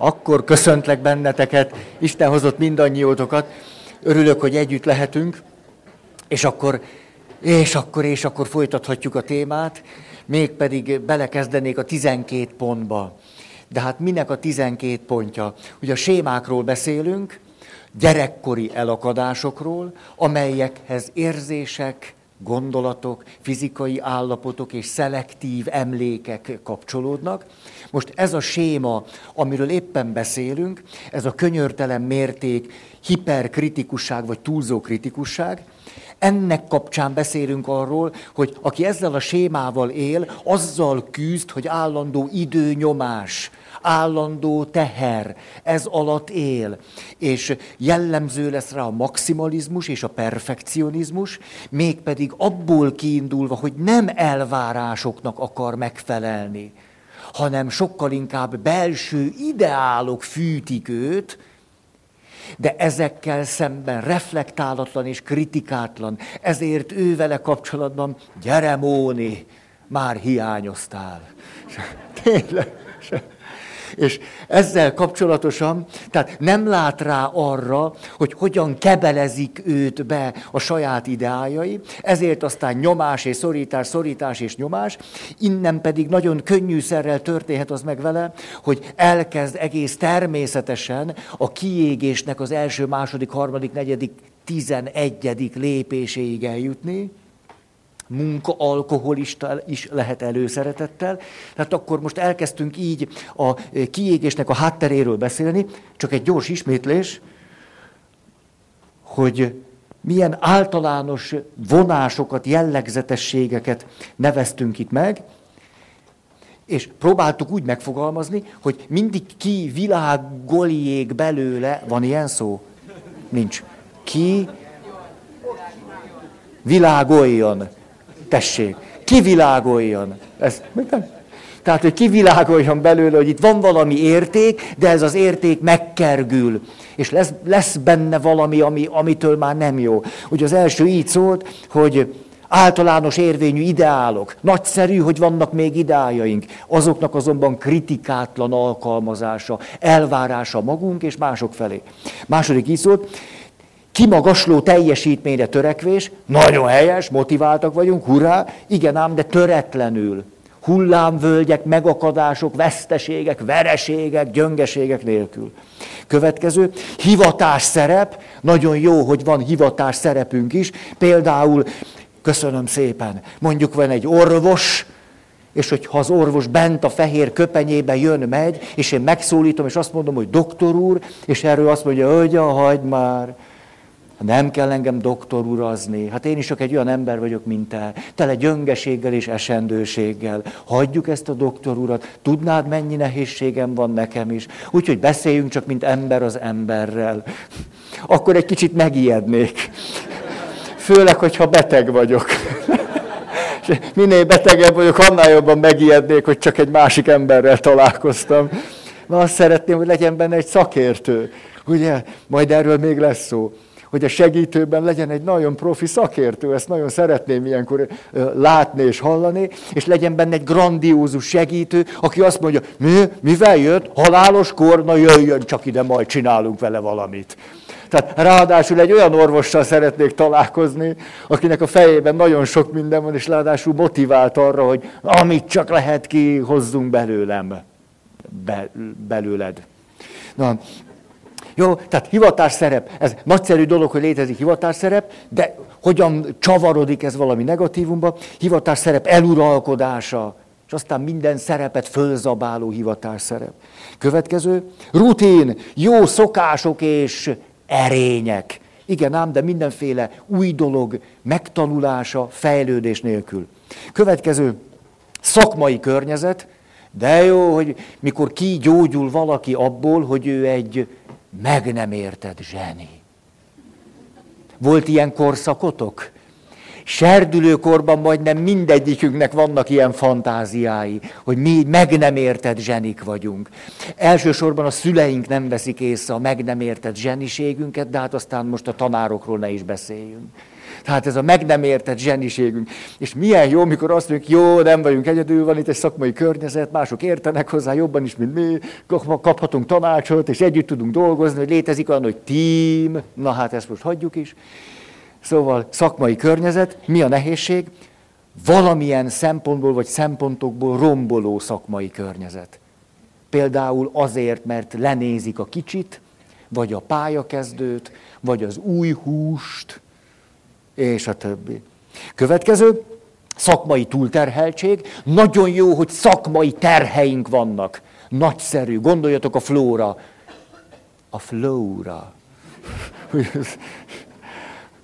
Akkor köszöntlek benneteket, Isten hozott mindannyiótokat. Örülök, hogy együtt lehetünk, és akkor, és akkor, és akkor folytathatjuk a témát, mégpedig belekezdenék a 12 pontba. De hát minek a 12 pontja? Ugye a sémákról beszélünk, gyerekkori elakadásokról, amelyekhez érzések, gondolatok, fizikai állapotok és szelektív emlékek kapcsolódnak. Most ez a séma, amiről éppen beszélünk, ez a könyörtelen mérték, hiperkritikusság vagy túlzó kritikusság, ennek kapcsán beszélünk arról, hogy aki ezzel a sémával él, azzal küzd, hogy állandó időnyomás, állandó teher, ez alatt él. És jellemző lesz rá a maximalizmus és a perfekcionizmus, mégpedig abból kiindulva, hogy nem elvárásoknak akar megfelelni, hanem sokkal inkább belső ideálok fűtik őt, de ezekkel szemben reflektálatlan és kritikátlan. Ezért ő vele kapcsolatban, gyere Móni, már hiányoztál. Tényleg. És ezzel kapcsolatosan, tehát nem lát rá arra, hogy hogyan kebelezik őt be a saját ideájai, ezért aztán nyomás és szorítás, szorítás és nyomás, innen pedig nagyon könnyűszerrel történhet az meg vele, hogy elkezd egész természetesen a kiégésnek az első, második, harmadik, negyedik, tizenegyedik lépéséig eljutni, munka alkoholista is lehet előszeretettel. Tehát akkor most elkezdtünk így a kiégésnek a hátteréről beszélni, csak egy gyors ismétlés, hogy milyen általános vonásokat, jellegzetességeket neveztünk itt meg, és próbáltuk úgy megfogalmazni, hogy mindig ki világoljék belőle, van ilyen szó? Nincs. Ki világoljon. Tessék, kivilágoljon. Ez, tehát, hogy kivilágoljon belőle, hogy itt van valami érték, de ez az érték megkergül. És lesz, lesz benne valami, ami, amitől már nem jó. Ugye az első így szólt, hogy általános érvényű ideálok. Nagyszerű, hogy vannak még ideájaink. Azoknak azonban kritikátlan alkalmazása, elvárása magunk és mások felé. Második így szólt, kimagasló teljesítményre törekvés, nagyon helyes, motiváltak vagyunk, hurrá, igen ám, de töretlenül. Hullámvölgyek, megakadások, veszteségek, vereségek, gyöngeségek nélkül. Következő, hivatás szerep, nagyon jó, hogy van hivatás szerepünk is, például, köszönöm szépen, mondjuk van egy orvos, és hogyha az orvos bent a fehér köpenyébe jön, megy, és én megszólítom, és azt mondom, hogy doktor úr, és erről azt mondja, hogy hagyd már, nem kell engem doktorurazni. Hát én is csak egy olyan ember vagyok, mint te. Tele gyöngeséggel és esendőséggel. Hagyjuk ezt a doktorurat. Tudnád, mennyi nehézségem van nekem is. Úgyhogy beszéljünk csak, mint ember az emberrel. Akkor egy kicsit megijednék. Főleg, hogyha beteg vagyok. És minél betegebb vagyok, annál jobban megijednék, hogy csak egy másik emberrel találkoztam. Na azt szeretném, hogy legyen benne egy szakértő. Ugye? Majd erről még lesz szó hogy a segítőben legyen egy nagyon profi szakértő, ezt nagyon szeretném ilyenkor látni és hallani, és legyen benne egy grandiózus segítő, aki azt mondja, mi, mivel jött? Halálos kor? Na jöjjön csak ide, majd csinálunk vele valamit. Tehát ráadásul egy olyan orvossal szeretnék találkozni, akinek a fejében nagyon sok minden van, és ráadásul motivált arra, hogy amit csak lehet ki, hozzunk belőlem, be, belőled. Na, jó, tehát hivatásszerep, ez nagyszerű dolog, hogy létezik hivatásszerep, de hogyan csavarodik ez valami negatívumba? Hivatásszerep eluralkodása, és aztán minden szerepet fölzabáló hivatásszerep. Következő, rutin, jó szokások és erények. Igen ám, de mindenféle új dolog megtanulása, fejlődés nélkül. Következő, szakmai környezet, de jó, hogy mikor kigyógyul valaki abból, hogy ő egy meg nem érted, zseni. Volt ilyen korszakotok? Serdülőkorban majdnem mindegyikünknek vannak ilyen fantáziái, hogy mi meg nem érted zsenik vagyunk. Elsősorban a szüleink nem veszik észre a meg nem érted zseniségünket, de hát aztán most a tanárokról ne is beszéljünk. Tehát ez a meg nem értett zseniségünk. És milyen jó, mikor azt mondjuk, jó, nem vagyunk egyedül, van itt egy szakmai környezet, mások értenek hozzá jobban is, mint mi, kaphatunk tanácsot, és együtt tudunk dolgozni, hogy létezik olyan, hogy team, na hát ezt most hagyjuk is. Szóval szakmai környezet, mi a nehézség? Valamilyen szempontból vagy szempontokból romboló szakmai környezet. Például azért, mert lenézik a kicsit, vagy a pályakezdőt, vagy az új húst, és a többi. Következő, szakmai túlterheltség. Nagyon jó, hogy szakmai terheink vannak. Nagyszerű. Gondoljatok a flóra. A flóra.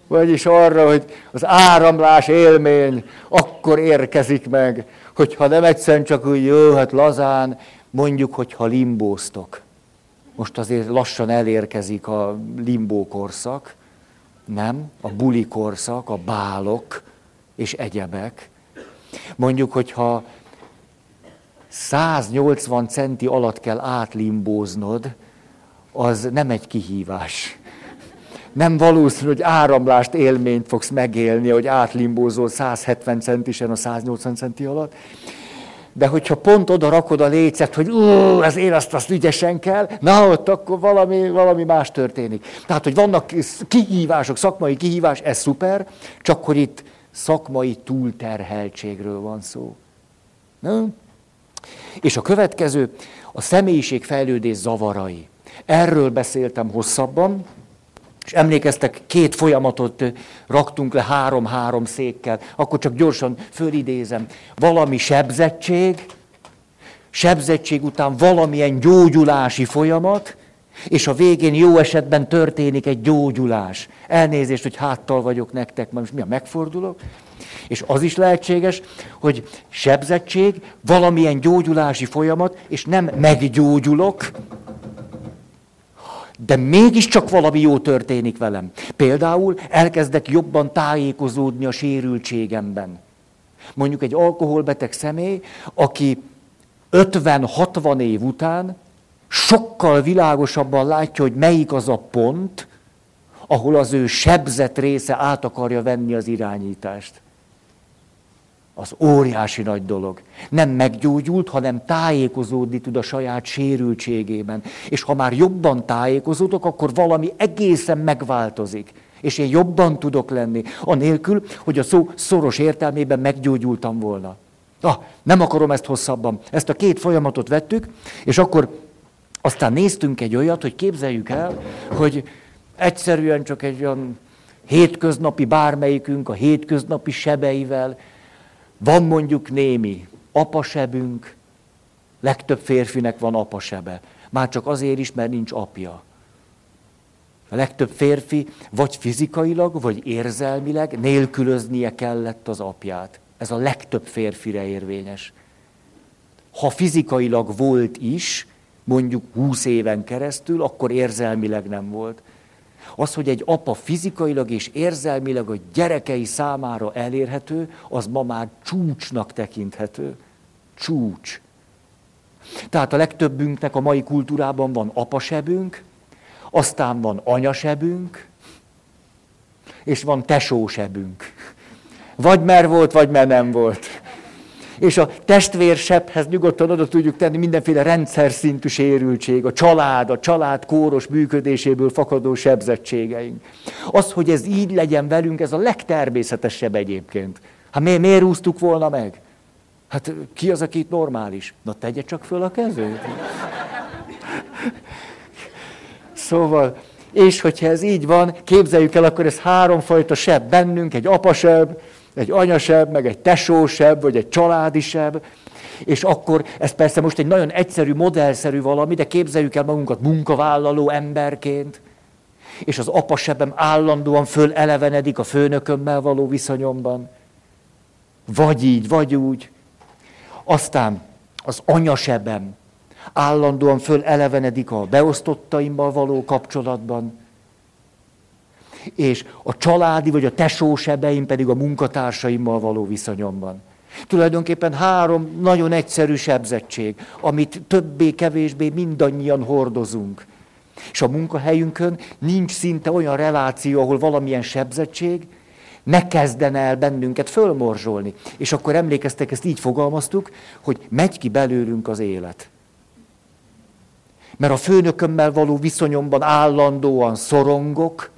Vagyis arra, hogy az áramlás élmény akkor érkezik meg, hogyha nem egyszerűen csak úgy jó, hát lazán, mondjuk, hogyha limbóztok. Most azért lassan elérkezik a limbó korszak, nem? A buli korszak, a bálok és egyebek. Mondjuk, hogyha 180 centi alatt kell átlimbóznod, az nem egy kihívás. Nem valószínű, hogy áramlást, élményt fogsz megélni, hogy átlimbózol 170 centisen a 180 centi alatt. De hogyha pont oda rakod a lécet, hogy ez én azt, azt ügyesen kell, na ott akkor valami, valami más történik. Tehát, hogy vannak kihívások, szakmai kihívás, ez szuper, csak hogy itt szakmai túlterheltségről van szó. Nem? És a következő, a személyiségfejlődés zavarai. Erről beszéltem hosszabban, és emlékeztek, két folyamatot raktunk le három-három székkel, akkor csak gyorsan fölidézem. Valami sebzettség, sebzettség után valamilyen gyógyulási folyamat, és a végén jó esetben történik egy gyógyulás. Elnézést, hogy háttal vagyok nektek, most mi a megfordulok. És az is lehetséges, hogy sebzettség, valamilyen gyógyulási folyamat, és nem meggyógyulok, de mégiscsak valami jó történik velem. Például elkezdek jobban tájékozódni a sérültségemben. Mondjuk egy alkoholbeteg személy, aki 50-60 év után sokkal világosabban látja, hogy melyik az a pont, ahol az ő sebzett része át akarja venni az irányítást. Az óriási nagy dolog. Nem meggyógyult, hanem tájékozódni tud a saját sérültségében. És ha már jobban tájékozódok, akkor valami egészen megváltozik. És én jobban tudok lenni, anélkül, hogy a szó szoros értelmében meggyógyultam volna. Ah, nem akarom ezt hosszabban. Ezt a két folyamatot vettük, és akkor aztán néztünk egy olyat, hogy képzeljük el, hogy egyszerűen csak egy olyan hétköznapi bármelyikünk a hétköznapi sebeivel, van mondjuk némi apasebünk, legtöbb férfinek van apasebe. Már csak azért is, mert nincs apja. A legtöbb férfi vagy fizikailag, vagy érzelmileg nélkülöznie kellett az apját. Ez a legtöbb férfire érvényes. Ha fizikailag volt is, mondjuk húsz éven keresztül, akkor érzelmileg nem volt. Az, hogy egy apa fizikailag és érzelmileg a gyerekei számára elérhető, az ma már csúcsnak tekinthető. Csúcs. Tehát a legtöbbünknek a mai kultúrában van apasebünk, aztán van anyasebünk, és van tesósebünk. Vagy mert volt, vagy mert nem volt. És a testvérsebhez nyugodtan oda tudjuk tenni mindenféle rendszer szintű sérültség, a család, a család kóros működéséből fakadó sebzettségeink. Az, hogy ez így legyen velünk, ez a legtermészetesebb egyébként. Hát miért, miért úsztuk volna meg? Hát ki az, aki itt normális? Na tegye csak föl a kezét. Szóval, és hogyha ez így van, képzeljük el, akkor ez háromfajta seb bennünk, egy apaseb, egy anyasebb, meg egy tesósebb, vagy egy családisebb, és akkor ez persze most egy nagyon egyszerű, modellszerű valami, de képzeljük el magunkat munkavállaló emberként, és az apasebem állandóan fölelevenedik a főnökömmel való viszonyomban. Vagy így, vagy úgy. Aztán az anyasebem állandóan fölelevenedik a beosztottaimmal való kapcsolatban és a családi vagy a tesósebeim pedig a munkatársaimmal való viszonyomban. Tulajdonképpen három nagyon egyszerű sebzettség, amit többé-kevésbé mindannyian hordozunk. És a munkahelyünkön nincs szinte olyan reláció, ahol valamilyen sebzettség, ne kezdene el bennünket fölmorzsolni. És akkor emlékeztek, ezt így fogalmaztuk, hogy megy ki belőlünk az élet. Mert a főnökömmel való viszonyomban állandóan szorongok,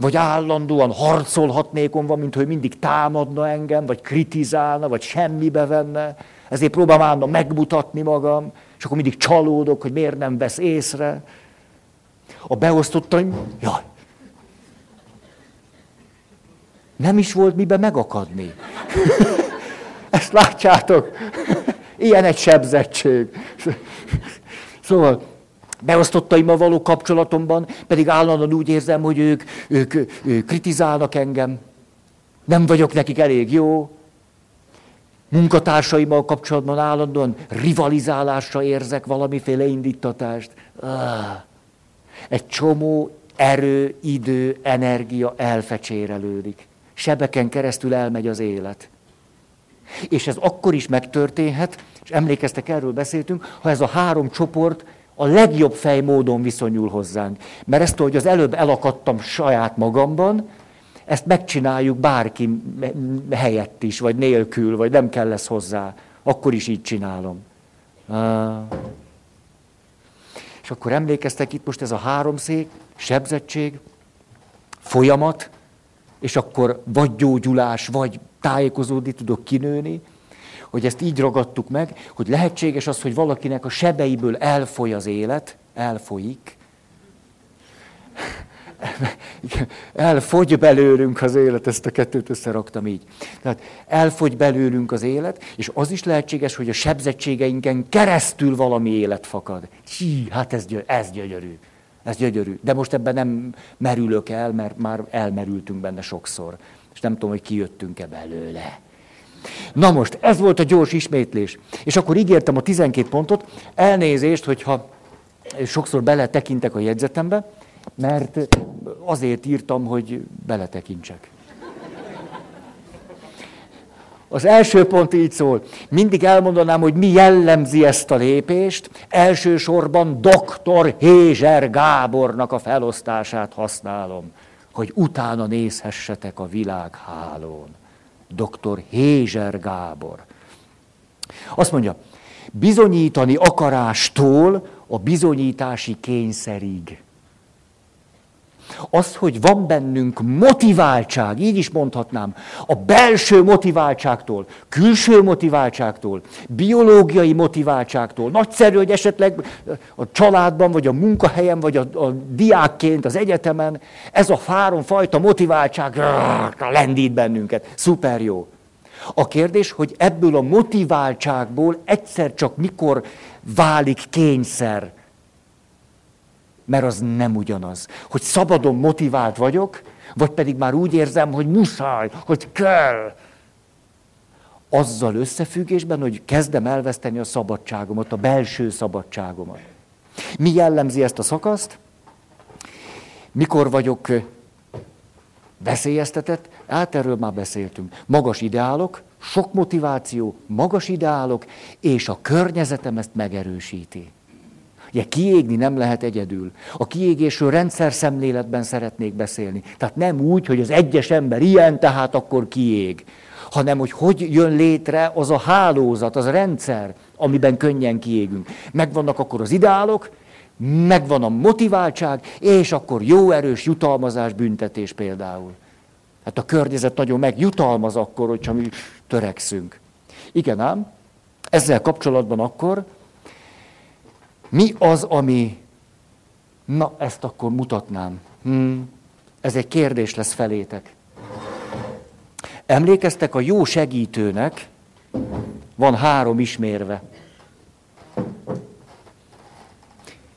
vagy állandóan harcolhatnék van, mint hogy mindig támadna engem, vagy kritizálna, vagy semmibe venne. Ezért próbálom állandóan megmutatni magam, és akkor mindig csalódok, hogy miért nem vesz észre. A beosztottaim, jaj, nem is volt mibe megakadni. Ezt látjátok? Ilyen egy sebzettség. Szóval beosztottaimmal való kapcsolatomban pedig állandóan úgy érzem, hogy ők, ők, ők kritizálnak engem. Nem vagyok nekik elég jó. Munkatársaimmal kapcsolatban állandóan rivalizálásra érzek valamiféle indítatást. Ah. Egy csomó erő, idő, energia elfecsérelődik. Sebeken keresztül elmegy az élet. És ez akkor is megtörténhet, és emlékeztek, erről beszéltünk, ha ez a három csoport a legjobb fej módon viszonyul hozzánk. Mert ezt, hogy az előbb elakadtam saját magamban, ezt megcsináljuk bárki helyett is, vagy nélkül, vagy nem kell lesz hozzá. Akkor is így csinálom. És akkor emlékeztek itt most ez a háromszék, sebzettség, folyamat, és akkor vagy gyógyulás, vagy tájékozódni tudok kinőni, hogy ezt így ragadtuk meg, hogy lehetséges az, hogy valakinek a sebeiből elfoly az élet, elfolyik, elfogy belőlünk az élet, ezt a kettőt összeraktam így. Tehát elfogy belőlünk az élet, és az is lehetséges, hogy a sebzettségeinken keresztül valami élet fakad. Hí, hát ez, ez gyönyörű. Ez gyönyörű. De most ebben nem merülök el, mert már elmerültünk benne sokszor. És nem tudom, hogy kijöttünk-e belőle. Na most, ez volt a gyors ismétlés. És akkor ígértem a 12 pontot. Elnézést, hogyha sokszor beletekintek a jegyzetembe, mert azért írtam, hogy beletekintsek. Az első pont így szól. Mindig elmondanám, hogy mi jellemzi ezt a lépést. Elsősorban dr. Hézser Gábornak a felosztását használom, hogy utána nézhessetek a világhálón. Dr. Hézser Gábor. Azt mondja, bizonyítani akarástól a bizonyítási kényszerig. Az, hogy van bennünk motiváltság, így is mondhatnám, a belső motiváltságtól, külső motiváltságtól, biológiai motiváltságtól, nagyszerű, hogy esetleg a családban, vagy a munkahelyen, vagy a, a diákként, az egyetemen, ez a három fajta motiváltság lendít bennünket. Szuper jó. A kérdés, hogy ebből a motiváltságból egyszer csak mikor válik kényszer, mert az nem ugyanaz. Hogy szabadon motivált vagyok, vagy pedig már úgy érzem, hogy muszáj, hogy kell. Azzal összefüggésben, hogy kezdem elveszteni a szabadságomat, a belső szabadságomat. Mi jellemzi ezt a szakaszt? Mikor vagyok veszélyeztetett? Hát erről már beszéltünk. Magas ideálok, sok motiváció, magas ideálok, és a környezetem ezt megerősíti. Ugye kiégni nem lehet egyedül. A kiégésről rendszer szemléletben szeretnék beszélni. Tehát nem úgy, hogy az egyes ember ilyen, tehát akkor kiég. Hanem, hogy hogy jön létre az a hálózat, az a rendszer, amiben könnyen kiégünk. Megvannak akkor az ideálok, megvan a motiváltság, és akkor jó erős jutalmazás, büntetés például. Hát a környezet nagyon megjutalmaz akkor, hogyha mi törekszünk. Igen ám, ezzel kapcsolatban akkor mi az, ami... Na, ezt akkor mutatnám. Hmm. Ez egy kérdés lesz felétek. Emlékeztek, a jó segítőnek van három ismérve.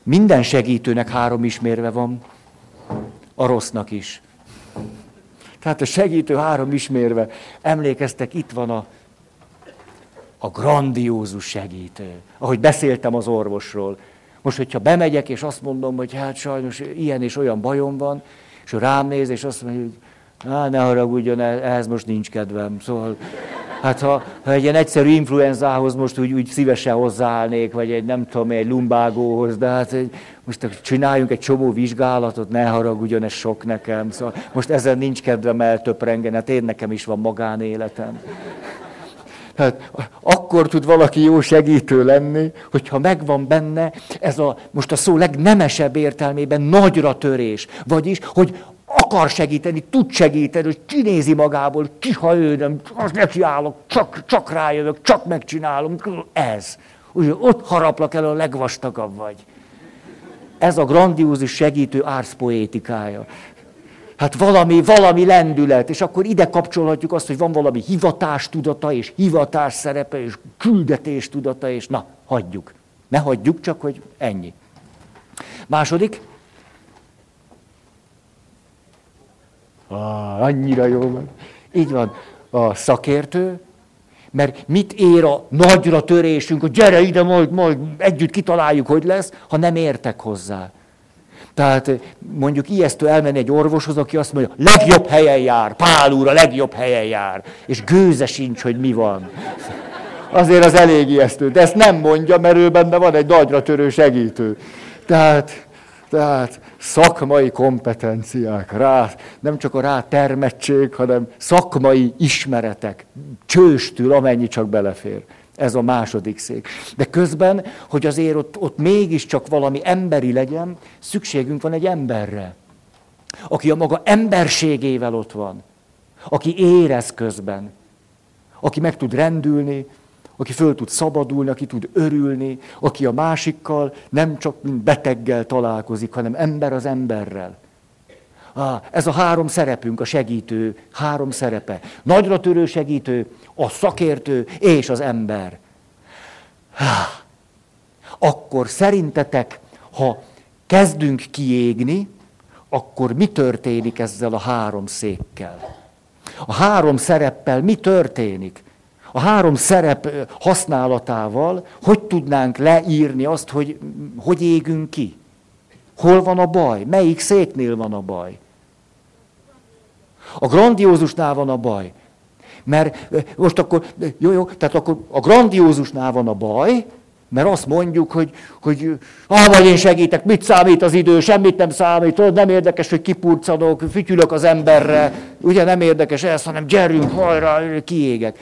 Minden segítőnek három ismérve van, a rossznak is. Tehát a segítő három ismérve. Emlékeztek, itt van a a grandiózus segítő. Ahogy beszéltem az orvosról. Most, hogyha bemegyek, és azt mondom, hogy hát sajnos ilyen és olyan bajom van, és ő rám néz, és azt mondja, hogy Á, ne haragudjon, ehhez most nincs kedvem. Szóval Hát ha, ha egy ilyen egyszerű influenzához most úgy, úgy szívesen hozzáállnék, vagy egy nem tudom, egy lumbágóhoz, de hát most csináljunk egy csomó vizsgálatot, ne haragudjon, ez sok nekem. Szóval most ezen nincs kedvem eltöprengeni, hát én nekem is van magánéletem. Tehát akkor tud valaki jó segítő lenni, hogyha megvan benne ez a, most a szó legnemesebb értelmében nagyra törés. Vagyis, hogy akar segíteni, tud segíteni, hogy kinézi magából, ki ha ő nem, azt nekiállok, csak, csak rájövök, csak megcsinálom. Ez. Úgy, ott haraplak el, a legvastagabb vagy. Ez a grandiózus segítő árszpoétikája. Hát valami, valami lendület, és akkor ide kapcsolhatjuk azt, hogy van valami hivatás tudata, és hivatás szerepe, és küldetés tudata, és na, hagyjuk. Ne hagyjuk, csak hogy ennyi. Második. Ah, annyira jó van. Így van. A szakértő, mert mit ér a nagyra törésünk, hogy gyere ide, majd, majd együtt kitaláljuk, hogy lesz, ha nem értek hozzá. Tehát mondjuk ijesztő elmenni egy orvoshoz, aki azt mondja, legjobb helyen jár, Pál úr a legjobb helyen jár, és gőze sincs, hogy mi van. Azért az elég ijesztő, de ezt nem mondja, mert ő benne van egy nagyra törő segítő. Tehát, tehát szakmai kompetenciák, rá, nem csak a rá termettség, hanem szakmai ismeretek, csőstül, amennyi csak belefér. Ez a második szék. De közben, hogy azért ott, ott mégiscsak valami emberi legyen, szükségünk van egy emberre, aki a maga emberségével ott van, aki érez közben, aki meg tud rendülni, aki föl tud szabadulni, aki tud örülni, aki a másikkal nem csak mint beteggel találkozik, hanem ember az emberrel. Ah, ez a három szerepünk, a segítő, három szerepe. Nagyra törő segítő, a szakértő és az ember. Ah, akkor szerintetek, ha kezdünk kiégni, akkor mi történik ezzel a három székkel? A három szereppel mi történik? A három szerep használatával hogy tudnánk leírni azt, hogy hogy égünk ki? Hol van a baj? Melyik széknél van a baj? A grandiózusnál van a baj. Mert most akkor, jó, jó, tehát akkor a grandiózusnál van a baj, mert azt mondjuk, hogy, hogy ah, vagy én segítek, mit számít az idő, semmit nem számít, tudod, nem érdekes, hogy kipurcanok, fütyülök az emberre, ugye nem érdekes ez, hanem gyerünk, hajrá, kiégek.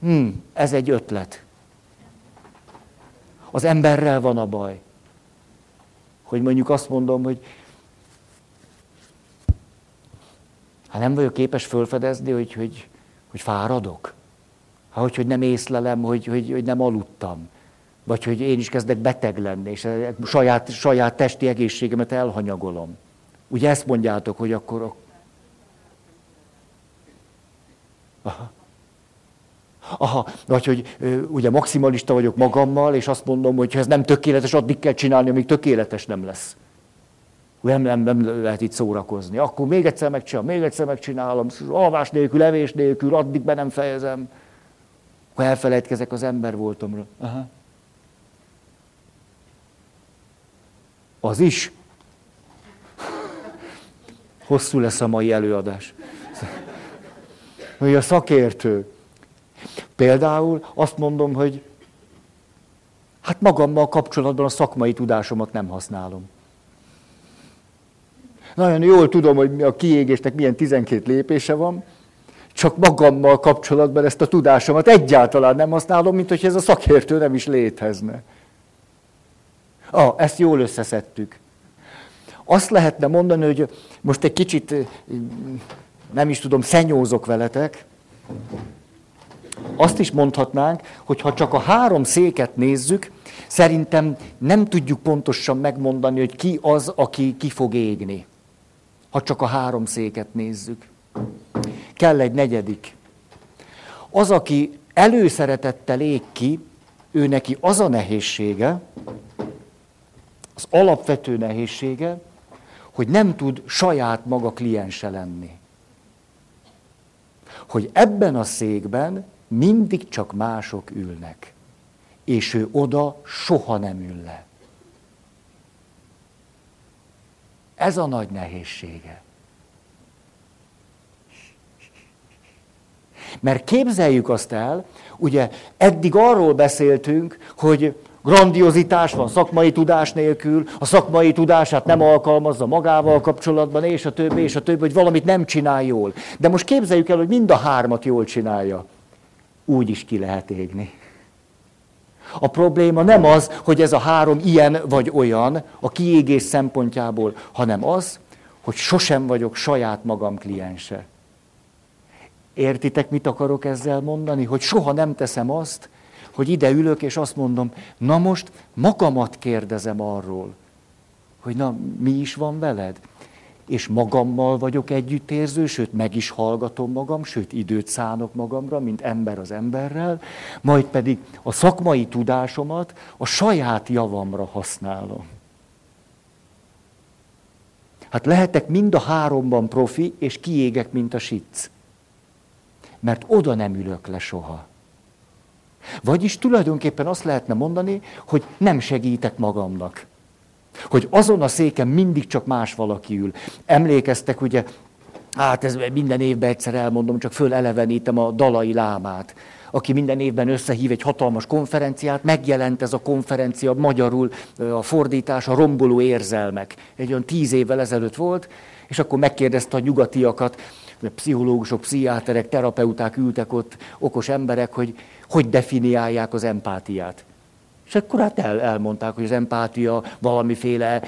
Hmm, ez egy ötlet. Az emberrel van a baj. Hogy mondjuk azt mondom, hogy Hát nem vagyok képes fölfedezni, hogy, hogy, hogy fáradok. Ha, hogy, hogy nem észlelem, hogy, hogy, hogy nem aludtam. Vagy hogy én is kezdek beteg lenni, és saját, saját testi egészségemet elhanyagolom. Ugye ezt mondjátok, hogy akkor... Aha. Aha, vagy hogy ugye maximalista vagyok magammal, és azt mondom, hogy ha ez nem tökéletes, addig kell csinálni, amíg tökéletes nem lesz nem, nem, nem lehet itt szórakozni. Akkor még egyszer megcsinálom, még egyszer megcsinálom, alvás nélkül, evés nélkül, addig be nem fejezem. Akkor elfelejtkezek az ember voltomról. Aha. Az is. Hosszú lesz a mai előadás. Hogy a szakértő. Például azt mondom, hogy hát magammal kapcsolatban a szakmai tudásomat nem használom. Nagyon jól tudom, hogy a kiégésnek milyen 12 lépése van, csak magammal kapcsolatban ezt a tudásomat egyáltalán nem használom, mint hogy ez a szakértő nem is létezne. Ah, ezt jól összeszedtük. Azt lehetne mondani, hogy most egy kicsit, nem is tudom, szenyózok veletek, azt is mondhatnánk, hogy ha csak a három széket nézzük, szerintem nem tudjuk pontosan megmondani, hogy ki az, aki ki fog égni ha csak a három széket nézzük. Kell egy negyedik. Az, aki előszeretettel ég ki, ő neki az a nehézsége, az alapvető nehézsége, hogy nem tud saját maga kliense lenni. Hogy ebben a székben mindig csak mások ülnek, és ő oda soha nem ül le. Ez a nagy nehézsége. Mert képzeljük azt el, ugye eddig arról beszéltünk, hogy grandiozitás van szakmai tudás nélkül, a szakmai tudását nem alkalmazza magával kapcsolatban, és a többi, és a többi, hogy valamit nem csinál jól. De most képzeljük el, hogy mind a hármat jól csinálja. Úgy is ki lehet égni. A probléma nem az, hogy ez a három ilyen vagy olyan a kiégés szempontjából, hanem az, hogy sosem vagyok saját magam kliense. Értitek, mit akarok ezzel mondani? Hogy soha nem teszem azt, hogy ide ülök, és azt mondom, na most magamat kérdezem arról, hogy na, mi is van veled? És magammal vagyok együttérző, sőt, meg is hallgatom magam, sőt, időt szánok magamra, mint ember az emberrel, majd pedig a szakmai tudásomat a saját javamra használom. Hát lehetek mind a háromban profi, és kiégek, mint a sic. Mert oda nem ülök le soha. Vagyis tulajdonképpen azt lehetne mondani, hogy nem segítek magamnak. Hogy azon a széken mindig csak más valaki ül. Emlékeztek, ugye, hát ez minden évben egyszer elmondom, csak fölelevenítem a dalai lámát aki minden évben összehív egy hatalmas konferenciát, megjelent ez a konferencia magyarul, a fordítás, a romboló érzelmek. Egy olyan tíz évvel ezelőtt volt, és akkor megkérdezte a nyugatiakat, pszichológusok, pszichiáterek, terapeuták ültek ott, okos emberek, hogy hogy definiálják az empátiát. És akkor hát el, elmondták, hogy az empátia valamiféle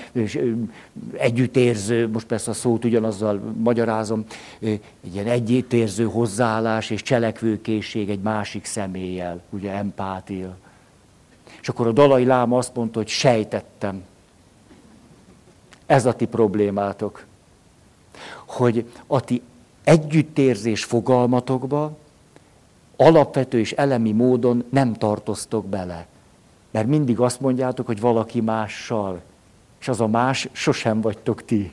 együttérző, most persze a szót ugyanazzal magyarázom, egy ilyen együttérző hozzáállás és cselekvőkészség egy másik személlyel, ugye empátia. És akkor a Dalai Láma azt mondta, hogy sejtettem. Ez a ti problémátok. Hogy a ti együttérzés fogalmatokba alapvető és elemi módon nem tartoztok bele. Mert mindig azt mondjátok, hogy valaki mással, és az a más sosem vagytok ti.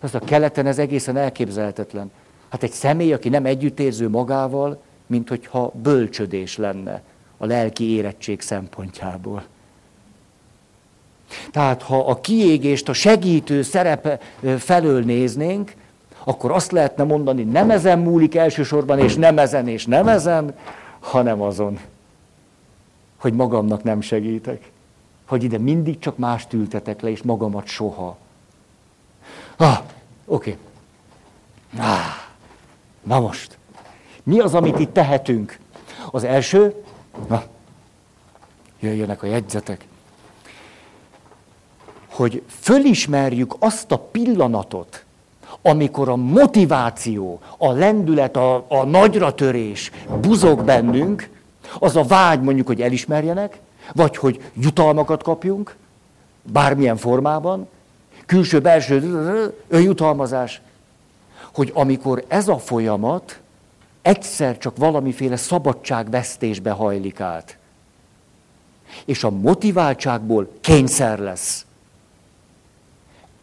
Az a keleten ez egészen elképzelhetetlen. Hát egy személy, aki nem együttérző magával, mint hogyha bölcsödés lenne a lelki érettség szempontjából. Tehát ha a kiégést a segítő szerepe felől néznénk, akkor azt lehetne mondani, nem ezen múlik elsősorban, és nem ezen, és nem ezen, hanem azon hogy magamnak nem segítek. Hogy ide mindig csak mást ültetek le, és magamat soha. Ah, oké. Okay. Ah, na most. Mi az, amit itt tehetünk? Az első, na, jöjjenek a jegyzetek, hogy fölismerjük azt a pillanatot, amikor a motiváció, a lendület, a, a nagyra törés buzog bennünk, az a vágy mondjuk, hogy elismerjenek, vagy hogy jutalmakat kapjunk, bármilyen formában, külső-belső önjutalmazás, hogy amikor ez a folyamat egyszer csak valamiféle szabadságvesztésbe hajlik át, és a motiváltságból kényszer lesz.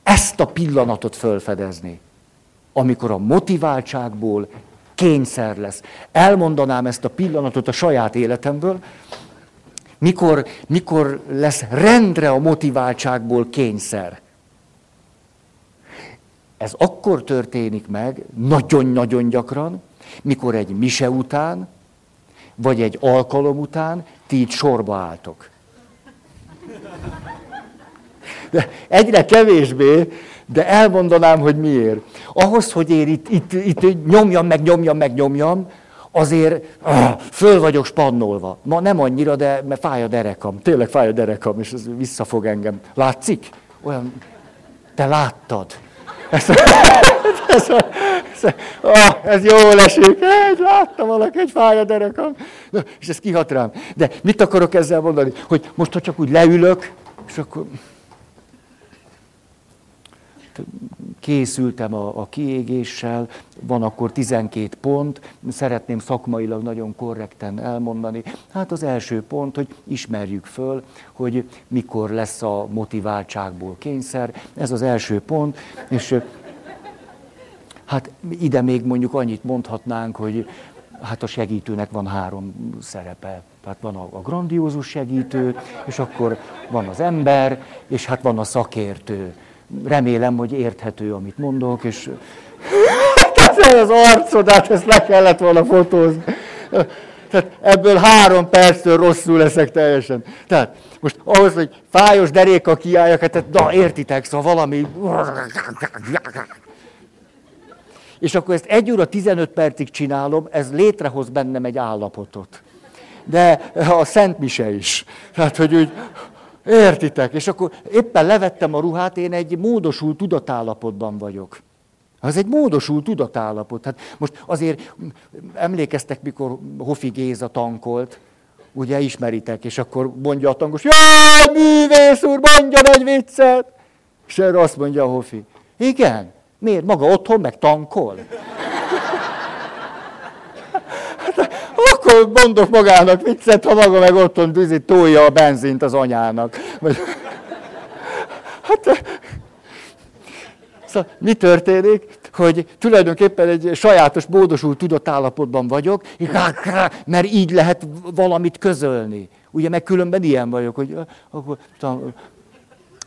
Ezt a pillanatot fölfedezni, amikor a motiváltságból kényszer lesz. Elmondanám ezt a pillanatot a saját életemből, mikor, mikor lesz rendre a motiváltságból kényszer. Ez akkor történik meg, nagyon-nagyon gyakran, mikor egy mise után, vagy egy alkalom után ti itt sorba álltok. De egyre kevésbé, de elmondanám, hogy miért. Ahhoz, hogy én itt, itt, itt nyomjam, meg nyomjam, meg nyomjam, azért ah, föl vagyok spannolva. Ma nem annyira, de mert fáj a derekam. Tényleg fáj a derekam, és ez visszafog engem. Látszik? Olyan, te láttad. Ez, ez, ez, ah, ez jól esik. Egy, láttam valaki, egy fáj a derekam. Na, és ez kihat rám. De mit akarok ezzel mondani? Hogy most, ha csak úgy leülök, és akkor készültem a, a kiégéssel, van akkor 12 pont, szeretném szakmailag nagyon korrekten elmondani. Hát az első pont, hogy ismerjük föl, hogy mikor lesz a motiváltságból kényszer, ez az első pont, és hát ide még mondjuk annyit mondhatnánk, hogy hát a segítőnek van három szerepe. Tehát van a, a grandiózus segítő, és akkor van az ember, és hát van a szakértő remélem, hogy érthető, amit mondok, és ez az arcodát, ezt le kellett volna fotózni. Tehát ebből három perctől rosszul leszek teljesen. Tehát most ahhoz, hogy fájos deréka kiálljak, hát na értitek, szóval valami... És akkor ezt egy óra 15 percig csinálom, ez létrehoz bennem egy állapotot. De a Szent Mise is. Tehát, hogy úgy, értitek? És akkor éppen levettem a ruhát, én egy módosult tudatállapotban vagyok. Az egy módosult tudatállapot. Hát most azért emlékeztek, mikor Hofi Géza tankolt, ugye ismeritek, és akkor mondja a tankos, ja, művész úr, mondja egy viccet. És erre azt mondja a Hofi, igen, miért? Maga otthon meg tankol? Hát, akkor mondok magának viccet, ha maga meg otthon tűzi, tolja a benzint az anyának. Hát, szóval mi történik? hogy tulajdonképpen egy sajátos, módosult tudatállapotban vagyok, mert így lehet valamit közölni. Ugye meg különben ilyen vagyok, hogy akkor,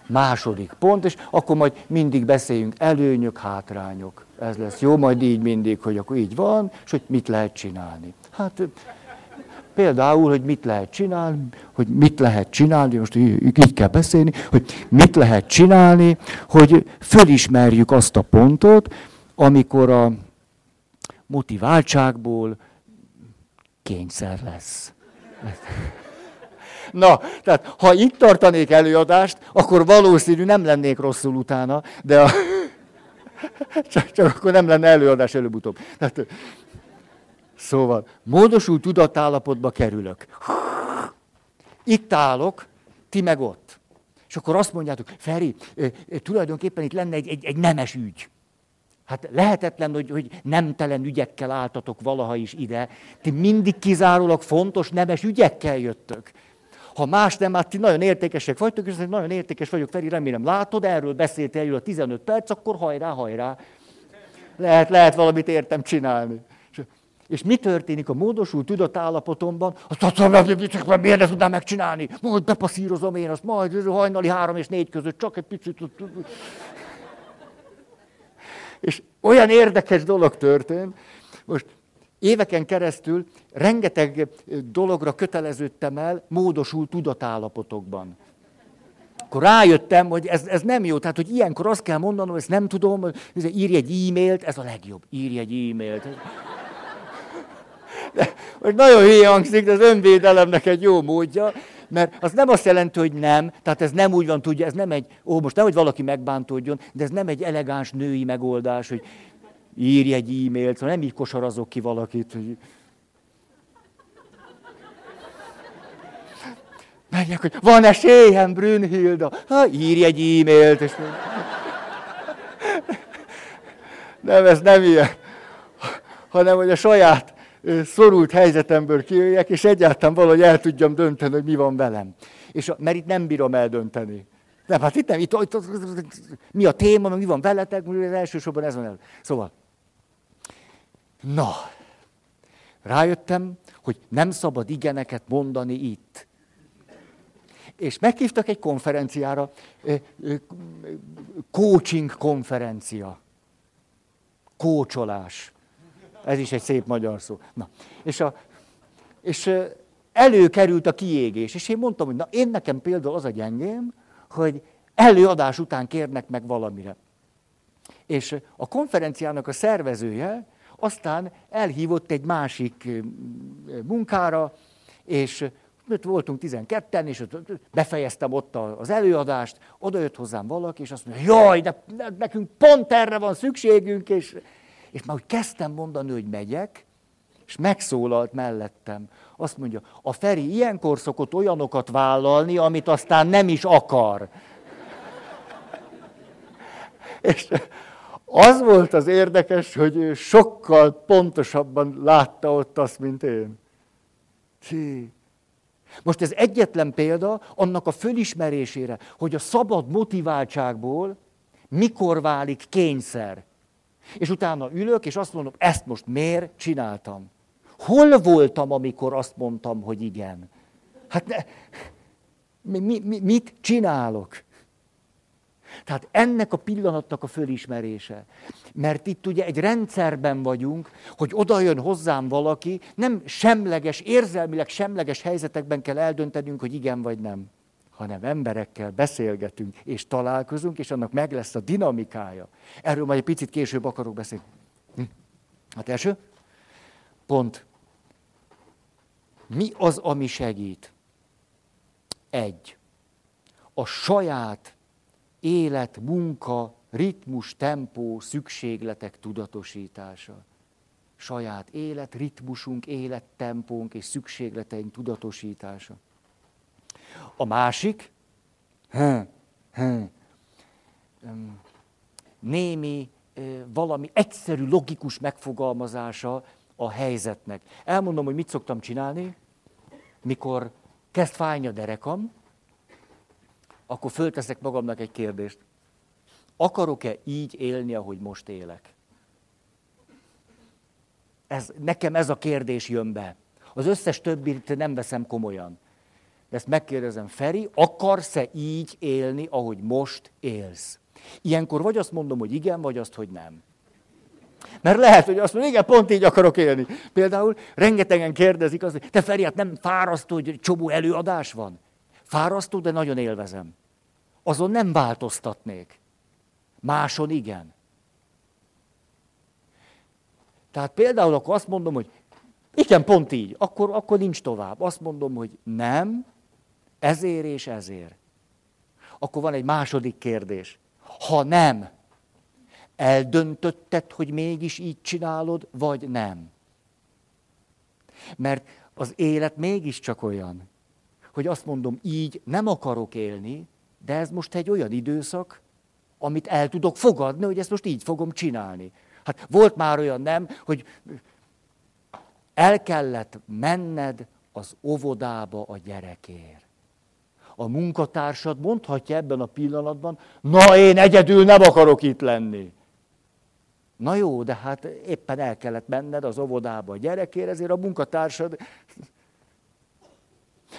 második pont, és akkor majd mindig beszéljünk előnyök, hátrányok. Ez lesz jó, majd így mindig, hogy akkor így van, és hogy mit lehet csinálni. Hát például, hogy mit lehet csinálni, hogy mit lehet csinálni, most így kell beszélni, hogy mit lehet csinálni, hogy fölismerjük azt a pontot, amikor a motiváltságból kényszer lesz. Na, tehát ha itt tartanék előadást, akkor valószínű nem lennék rosszul utána, de a... csak, csak akkor nem lenne előadás előbb-utóbb. Tehát, szóval, módosult tudatállapotba kerülök. Itt állok, ti meg ott. És akkor azt mondjátok, Feri, tulajdonképpen itt lenne egy, egy, egy nemes ügy. Hát lehetetlen, hogy, hogy nemtelen ügyekkel álltatok valaha is ide. Ti mindig kizárólag fontos, nemes ügyekkel jöttök. Ha más nem, hát ti nagyon értékesek vagytok, és nagyon értékes vagyok, Feri, remélem látod, erről beszéltél erről a 15 perc, akkor hajrá, hajrá. Lehet, lehet valamit értem csinálni. És, mi történik a módosult tudatállapotomban? Azt mondom, miért ne tudnám megcsinálni? Majd bepasszírozom én azt, majd hajnali három és négy között, csak egy picit. És olyan érdekes dolog történt, most éveken keresztül rengeteg dologra köteleződtem el módosult tudatállapotokban. Akkor rájöttem, hogy ez, ez nem jó, tehát hogy ilyenkor azt kell mondanom, ezt nem tudom, írj egy e-mailt, ez a legjobb, írj egy e-mailt. De, most nagyon hülye hangzik, de az önvédelemnek egy jó módja mert az nem azt jelenti, hogy nem, tehát ez nem úgy van, tudja, ez nem egy, ó, most nehogy valaki megbántódjon, de ez nem egy elegáns női megoldás, hogy írj egy e-mailt, szóval nem így kosarazok ki valakit, hogy Menjek, hogy van esélyem, Brünnhilda. Ha, írj egy e-mailt. És... Nem, ez nem ilyen. Hanem, hogy a saját szorult helyzetemből kijöjjek, és egyáltalán valahogy el tudjam dönteni, hogy mi van velem. És, mert itt nem bírom eldönteni. Nem, hát itt nem, itt, itt, itt, mi a téma, mi van veletek, elsősorban ez van el. Szóval, na, rájöttem, hogy nem szabad igeneket mondani itt. És meghívtak egy konferenciára, coaching konferencia. Kócsolás. Ez is egy szép magyar szó. Na, és, a, és előkerült a kiégés, és én mondtam, hogy na én nekem például az a gyengém, hogy előadás után kérnek meg valamire. És a konferenciának a szervezője aztán elhívott egy másik munkára, és ott voltunk 12-en, és befejeztem ott az előadást, oda jött hozzám valaki, és azt mondja, jaj, de nekünk pont erre van szükségünk, és és már úgy kezdtem mondani, hogy megyek, és megszólalt mellettem. Azt mondja, a Feri ilyenkor szokott olyanokat vállalni, amit aztán nem is akar. és az volt az érdekes, hogy ő sokkal pontosabban látta ott azt, mint én. Hí. Most ez egyetlen példa annak a fölismerésére, hogy a szabad motiváltságból mikor válik kényszer. És utána ülök, és azt mondom, ezt most miért csináltam? Hol voltam, amikor azt mondtam, hogy igen? Hát ne, mi, mi, mit csinálok? Tehát ennek a pillanatnak a fölismerése. Mert itt ugye egy rendszerben vagyunk, hogy oda jön hozzám valaki, nem semleges, érzelmileg semleges helyzetekben kell eldöntenünk, hogy igen vagy nem, hanem emberekkel beszélgetünk és találkozunk, és annak meg lesz a dinamikája. Erről majd egy picit később akarok beszélni. Hm? Hát első pont. Mi az, ami segít? Egy. A saját élet, munka, ritmus, tempó, szükségletek tudatosítása. Saját élet, ritmusunk, élettempónk és szükségleteink tudatosítása. A másik, némi, valami egyszerű, logikus megfogalmazása a helyzetnek. Elmondom, hogy mit szoktam csinálni, mikor kezd fájni a derekam, akkor fölteszek magamnak egy kérdést. Akarok-e így élni, ahogy most élek? Ez, nekem ez a kérdés jön be. Az összes többit nem veszem komolyan. De ezt megkérdezem, Feri, akarsz-e így élni, ahogy most élsz? Ilyenkor vagy azt mondom, hogy igen, vagy azt, hogy nem. Mert lehet, hogy azt mondja, igen, pont így akarok élni. Például rengetegen kérdezik azt, hogy te Feri, hát nem fárasztó, hogy csomó előadás van? Fárasztó, de nagyon élvezem. Azon nem változtatnék. Máson igen. Tehát például akkor azt mondom, hogy igen, pont így, akkor, akkor nincs tovább. Azt mondom, hogy nem, ezért és ezért. Akkor van egy második kérdés. Ha nem, eldöntötted, hogy mégis így csinálod, vagy nem? Mert az élet mégiscsak olyan, hogy azt mondom, így nem akarok élni, de ez most egy olyan időszak, amit el tudok fogadni, hogy ezt most így fogom csinálni. Hát volt már olyan nem, hogy el kellett menned az óvodába a gyerekért. A munkatársad mondhatja ebben a pillanatban, na én egyedül nem akarok itt lenni. Na jó, de hát éppen el kellett menned az óvodába a gyerekért, ezért a munkatársad...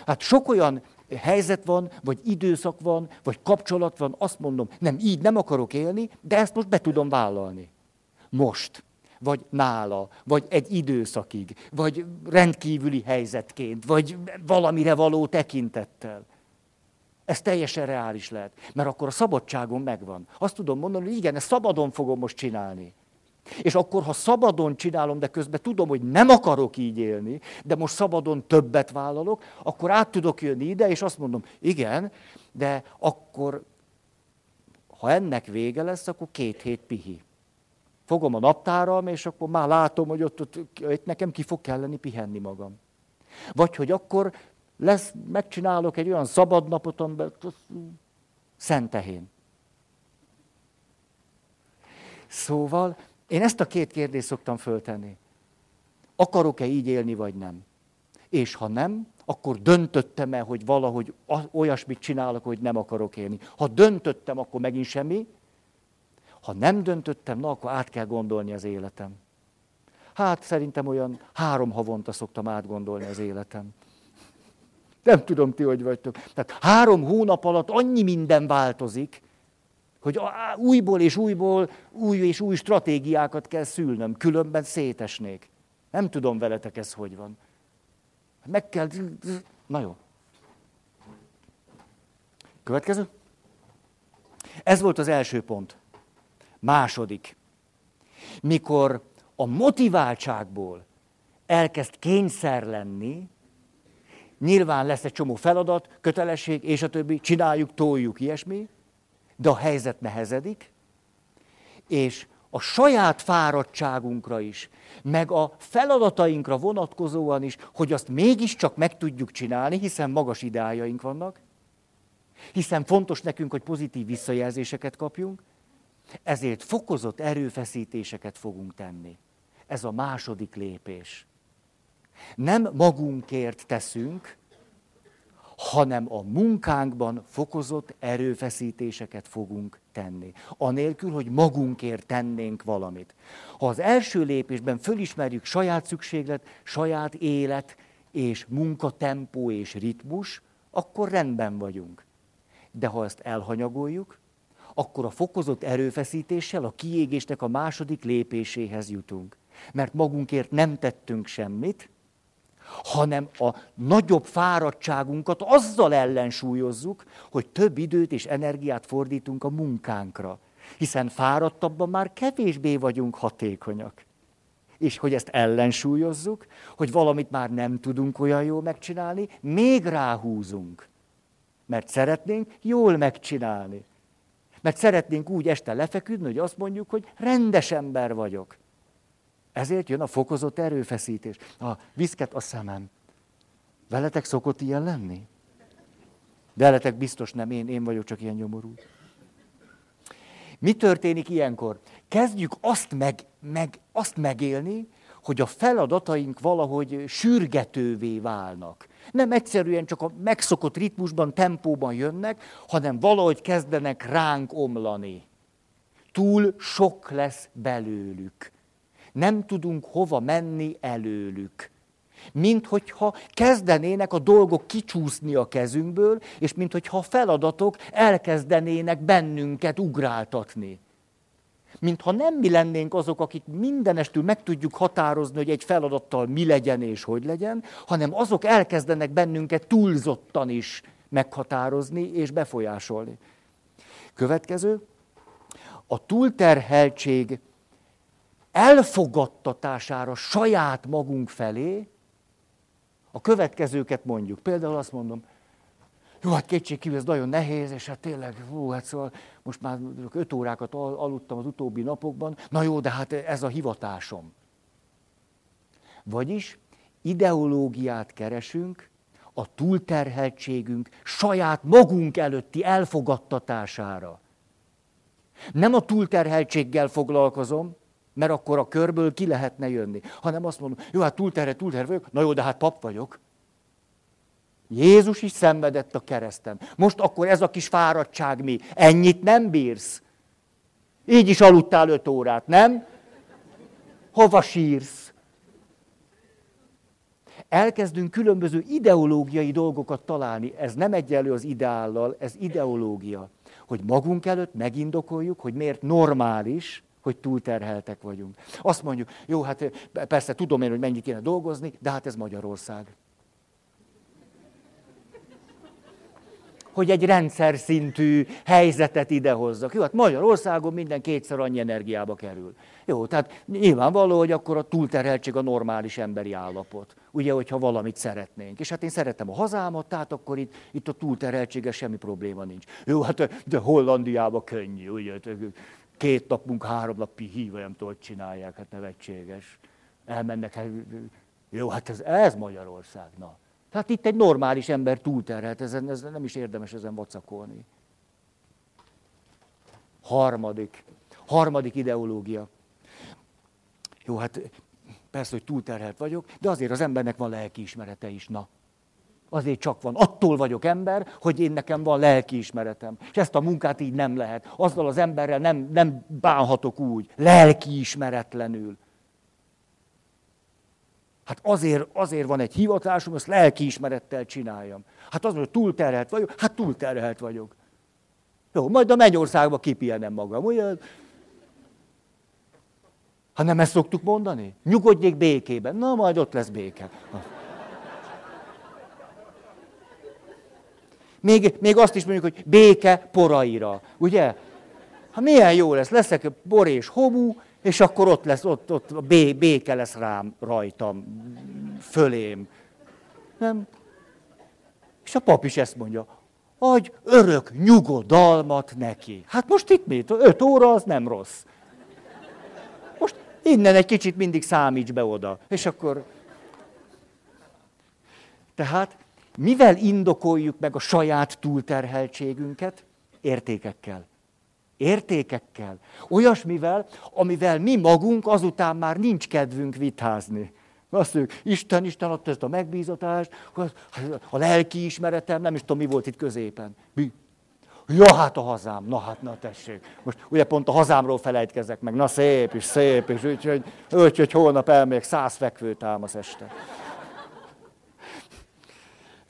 Hát sok olyan helyzet van, vagy időszak van, vagy kapcsolat van, azt mondom, nem, így nem akarok élni, de ezt most be tudom vállalni. Most. Vagy nála, vagy egy időszakig, vagy rendkívüli helyzetként, vagy valamire való tekintettel. Ez teljesen reális lehet, mert akkor a szabadságom megvan. Azt tudom mondani, hogy igen, ezt szabadon fogom most csinálni. És akkor, ha szabadon csinálom, de közben tudom, hogy nem akarok így élni, de most szabadon többet vállalok, akkor át tudok jönni ide, és azt mondom, igen, de akkor, ha ennek vége lesz, akkor két hét pihi. Fogom a naptáram, és akkor már látom, hogy ott, ott, ott nekem ki fog kelleni pihenni magam. Vagy hogy akkor lesz, megcsinálok egy olyan szabad napot, amiben szentehén. Szóval én ezt a két kérdést szoktam föltenni. Akarok-e így élni, vagy nem? És ha nem, akkor döntöttem-e, hogy valahogy olyasmit csinálok, hogy nem akarok élni. Ha döntöttem, akkor megint semmi. Ha nem döntöttem, na akkor át kell gondolni az életem. Hát szerintem olyan három havonta szoktam átgondolni az életem. Nem tudom ti, hogy vagytok. Tehát három hónap alatt annyi minden változik, hogy újból és újból új és új stratégiákat kell szülnöm, különben szétesnék. Nem tudom veletek ez hogy van. Meg kell... Na jó. Következő. Ez volt az első pont. Második. Mikor a motiváltságból elkezd kényszer lenni, nyilván lesz egy csomó feladat, kötelesség, és a többi, csináljuk, toljuk, ilyesmi, de a helyzet nehezedik, és a saját fáradtságunkra is, meg a feladatainkra vonatkozóan is, hogy azt mégiscsak meg tudjuk csinálni, hiszen magas ideájaink vannak, hiszen fontos nekünk, hogy pozitív visszajelzéseket kapjunk, ezért fokozott erőfeszítéseket fogunk tenni. Ez a második lépés. Nem magunkért teszünk, hanem a munkánkban fokozott erőfeszítéseket fogunk tenni. Anélkül, hogy magunkért tennénk valamit. Ha az első lépésben fölismerjük saját szükséglet, saját élet és munkatempó és ritmus, akkor rendben vagyunk. De ha ezt elhanyagoljuk, akkor a fokozott erőfeszítéssel a kiégésnek a második lépéséhez jutunk. Mert magunkért nem tettünk semmit, hanem a nagyobb fáradtságunkat azzal ellensúlyozzuk, hogy több időt és energiát fordítunk a munkánkra. Hiszen fáradtabban már kevésbé vagyunk hatékonyak. És hogy ezt ellensúlyozzuk, hogy valamit már nem tudunk olyan jól megcsinálni, még ráhúzunk. Mert szeretnénk jól megcsinálni. Mert szeretnénk úgy este lefeküdni, hogy azt mondjuk, hogy rendes ember vagyok. Ezért jön a fokozott erőfeszítés. A viszket a szemem. Veletek szokott ilyen lenni? Veletek biztos nem, én, én vagyok csak ilyen nyomorú. Mi történik ilyenkor? Kezdjük azt, meg, meg, azt megélni, hogy a feladataink valahogy sürgetővé válnak. Nem egyszerűen csak a megszokott ritmusban, tempóban jönnek, hanem valahogy kezdenek ránk omlani. Túl sok lesz belőlük. Nem tudunk hova menni előlük. Mint hogyha kezdenének a dolgok kicsúszni a kezünkből, és mint hogyha a feladatok elkezdenének bennünket ugráltatni. Mintha nem mi lennénk azok, akik mindenestül meg tudjuk határozni, hogy egy feladattal mi legyen és hogy legyen, hanem azok elkezdenek bennünket túlzottan is meghatározni és befolyásolni. Következő, a túlterheltség elfogadtatására saját magunk felé a következőket mondjuk. Például azt mondom, jó, hát kétségkívül ez nagyon nehéz, és hát tényleg, hú, hát szóval most már öt órákat aludtam az utóbbi napokban, na jó, de hát ez a hivatásom. Vagyis ideológiát keresünk a túlterheltségünk saját magunk előtti elfogadtatására. Nem a túlterheltséggel foglalkozom, mert akkor a körből ki lehetne jönni. Hanem azt mondom, jó, hát túlterhe, túlterhe vagyok, na jó, de hát pap vagyok. Jézus is szenvedett a kereszten. Most akkor ez a kis fáradtság mi? Ennyit nem bírsz? Így is aludtál öt órát, nem? Hova sírsz? Elkezdünk különböző ideológiai dolgokat találni. Ez nem egyenlő az ideállal, ez ideológia. Hogy magunk előtt megindokoljuk, hogy miért normális, hogy túlterheltek vagyunk. Azt mondjuk, jó, hát persze tudom én, hogy mennyit kéne dolgozni, de hát ez Magyarország. Hogy egy rendszer szintű helyzetet idehozzak. Jó, hát Magyarországon minden kétszer annyi energiába kerül. Jó, tehát nyilvánvaló, hogy akkor a túlterheltség a normális emberi állapot. Ugye, hogyha valamit szeretnénk. És hát én szeretem a hazámat, tehát akkor itt, itt a túlterheltsége semmi probléma nincs. Jó, hát de Hollandiában könnyű, ugye, két napunk, három napi híva, nem tudom, csinálják, hát nevetséges. Elmennek, hát, jó, hát ez, ez Magyarország, na. Tehát itt egy normális ember túlterhelt, ezen, ezen nem is érdemes ezen vacakolni. Harmadik, harmadik ideológia. Jó, hát persze, hogy túlterhelt vagyok, de azért az embernek van lelkiismerete is, na. Azért csak van. Attól vagyok ember, hogy én nekem van lelkiismeretem. És ezt a munkát így nem lehet. Azzal az emberrel nem, nem bánhatok úgy. Lelkiismeretlenül. Hát azért, azért van egy hivatásom, ezt lelkiismerettel csináljam. Hát az, hogy túlterhelt vagyok, hát túlterhelt vagyok. Jó, majd a mennyországba kipihenem magam, ugye? Ha nem ezt szoktuk mondani? Nyugodjék békében. Na, majd ott lesz béke. Még, még azt is mondjuk, hogy béke poraira. Ugye? Ha milyen jó lesz, leszek bor és homu, és akkor ott lesz, ott, ott a bé, béke lesz rám, rajtam, fölém. Nem? És a pap is ezt mondja, adj örök nyugodalmat neki. Hát most itt mit? Öt óra az nem rossz. Most innen egy kicsit mindig számíts be oda. És akkor... Tehát mivel indokoljuk meg a saját túlterheltségünket? Értékekkel. Értékekkel. Olyasmivel, amivel mi magunk azután már nincs kedvünk vitázni. Azt mondjuk, Isten, Isten adta ezt a megbízatást, a lelki ismeretem, nem is tudom, mi volt itt középen. Mi? Ja, hát a hazám, na hát, na tessék. Most ugye pont a hazámról felejtkezek meg, na szép is, szép is, úgyhogy, úgyhogy holnap elmegyek száz fekvőtámasz este.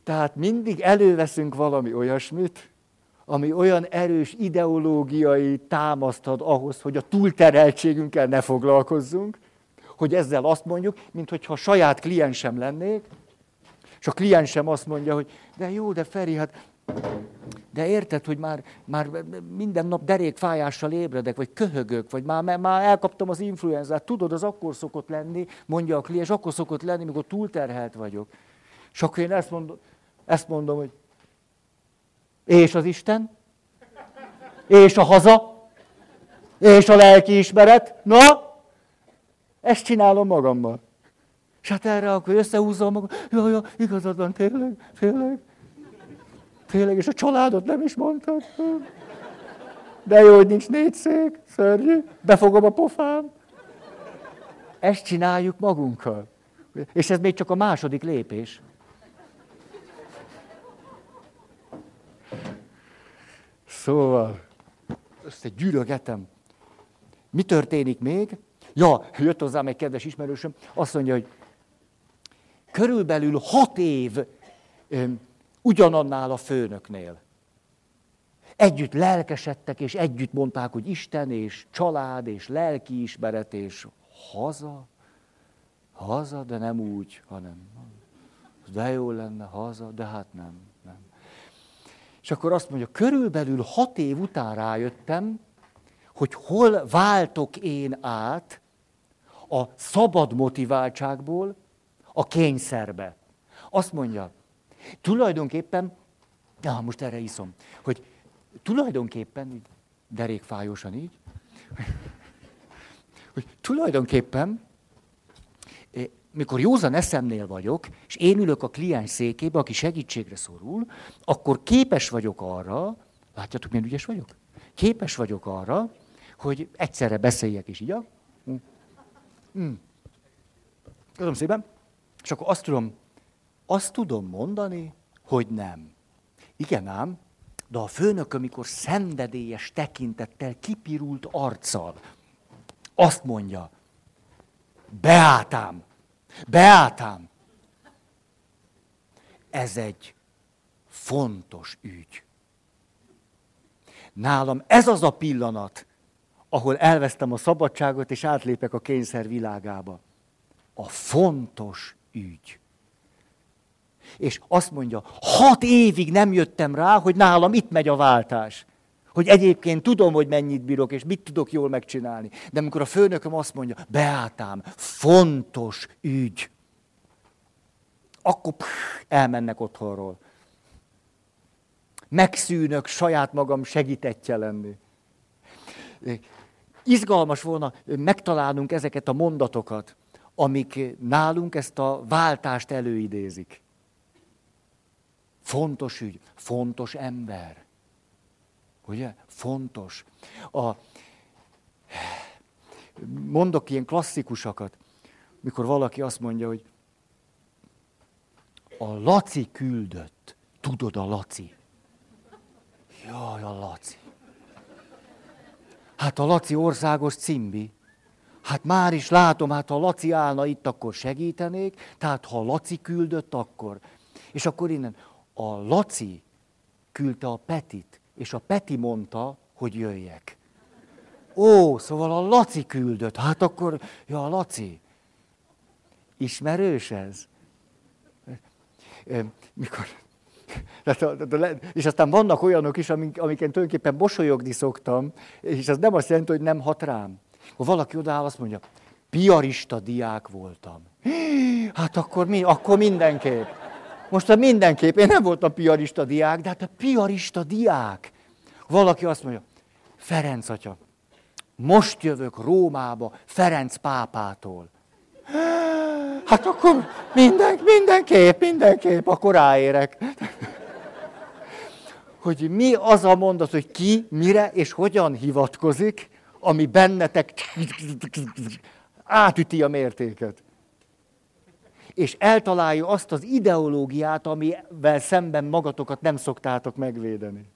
Tehát mindig előveszünk valami olyasmit, ami olyan erős ideológiai támaszt ad ahhoz, hogy a túltereltségünkkel ne foglalkozzunk, hogy ezzel azt mondjuk, mint hogyha saját kliensem lennék, és a kliensem azt mondja, hogy de jó, de Feri, hát de érted, hogy már, már minden nap derékfájással ébredek, vagy köhögök, vagy már, már elkaptam az influenzát. Tudod, az akkor szokott lenni, mondja a kliens, akkor szokott lenni, mikor túlterhelt vagyok. És akkor én ezt mondom, ezt mondom hogy és az Isten? És a haza? És a lelki ismeret? Na? Ezt csinálom magammal. És hát erre akkor összehúzom magam. Jaj, jaj, igazad van, tényleg, tényleg. Tényleg, és a családot nem is mondtad. De jó, hogy nincs négy szék, szörnyű, befogom a pofám. Ezt csináljuk magunkkal. És ez még csak a második lépés. Szóval, egy gyűrögetem. Mi történik még? Ja, jött hozzám egy kedves ismerősöm, azt mondja, hogy körülbelül hat év ugyanannál a főnöknél. Együtt lelkesedtek, és együtt mondták, hogy Isten, és család, és lelkiismeret, és haza. Haza, de nem úgy, hanem de jó lenne haza, de hát nem. És akkor azt mondja, körülbelül hat év után rájöttem, hogy hol váltok én át a szabad motiváltságból a kényszerbe. Azt mondja, Tulajdonképpen, ja, most erre iszom, hogy tulajdonképpen, így derékfájósan így, hogy tulajdonképpen, mikor józan eszemnél vagyok, és én ülök a kliens székébe, aki segítségre szorul, akkor képes vagyok arra, látjátok, milyen ügyes vagyok? Képes vagyok arra, hogy egyszerre beszéljek is, így. Mm. Köszönöm szépen. És akkor azt tudom azt tudom mondani, hogy nem. Igen ám, de a főnök, amikor szenvedélyes tekintettel, kipirult arccal, azt mondja, beátám, beátám. Ez egy fontos ügy. Nálam ez az a pillanat, ahol elvesztem a szabadságot, és átlépek a kényszer világába. A fontos ügy. És azt mondja, hat évig nem jöttem rá, hogy nálam itt megy a váltás. Hogy egyébként tudom, hogy mennyit bírok, és mit tudok jól megcsinálni. De amikor a főnököm azt mondja, beátám, fontos ügy, akkor pff, elmennek otthonról. Megszűnök saját magam segítetje lenni. Izgalmas volna megtalálnunk ezeket a mondatokat, amik nálunk ezt a váltást előidézik. Fontos ügy, fontos ember. Ugye? Fontos. A, mondok ilyen klasszikusakat, mikor valaki azt mondja, hogy a Laci küldött. Tudod a Laci? Jaj, a Laci. Hát a Laci országos cimbi. Hát már is látom, hát ha Laci állna itt, akkor segítenék, tehát ha Laci küldött, akkor. És akkor innen, a Laci küldte a Petit, és a Peti mondta, hogy jöjjek. Ó, szóval a Laci küldött. Hát akkor, ja, a Laci. Ismerős ez? Mikor, és aztán vannak olyanok is, amik, amiken tulajdonképpen mosolyogni szoktam, és az nem azt jelenti, hogy nem hat rám. Ha valaki odaáll, azt mondja, piarista diák voltam. Hát akkor, mi, akkor mindenképp. Most a mindenképp, én nem voltam piarista diák, de hát a piarista diák. Valaki azt mondja, Ferenc atya, most jövök Rómába Ferenc pápától. Hát akkor minden, mindenképp, mindenképp, akkor ráérek. Hogy mi az a mondat, hogy ki, mire és hogyan hivatkozik, ami bennetek átüti a mértéket és eltalálja azt az ideológiát, amivel szemben magatokat nem szoktátok megvédeni.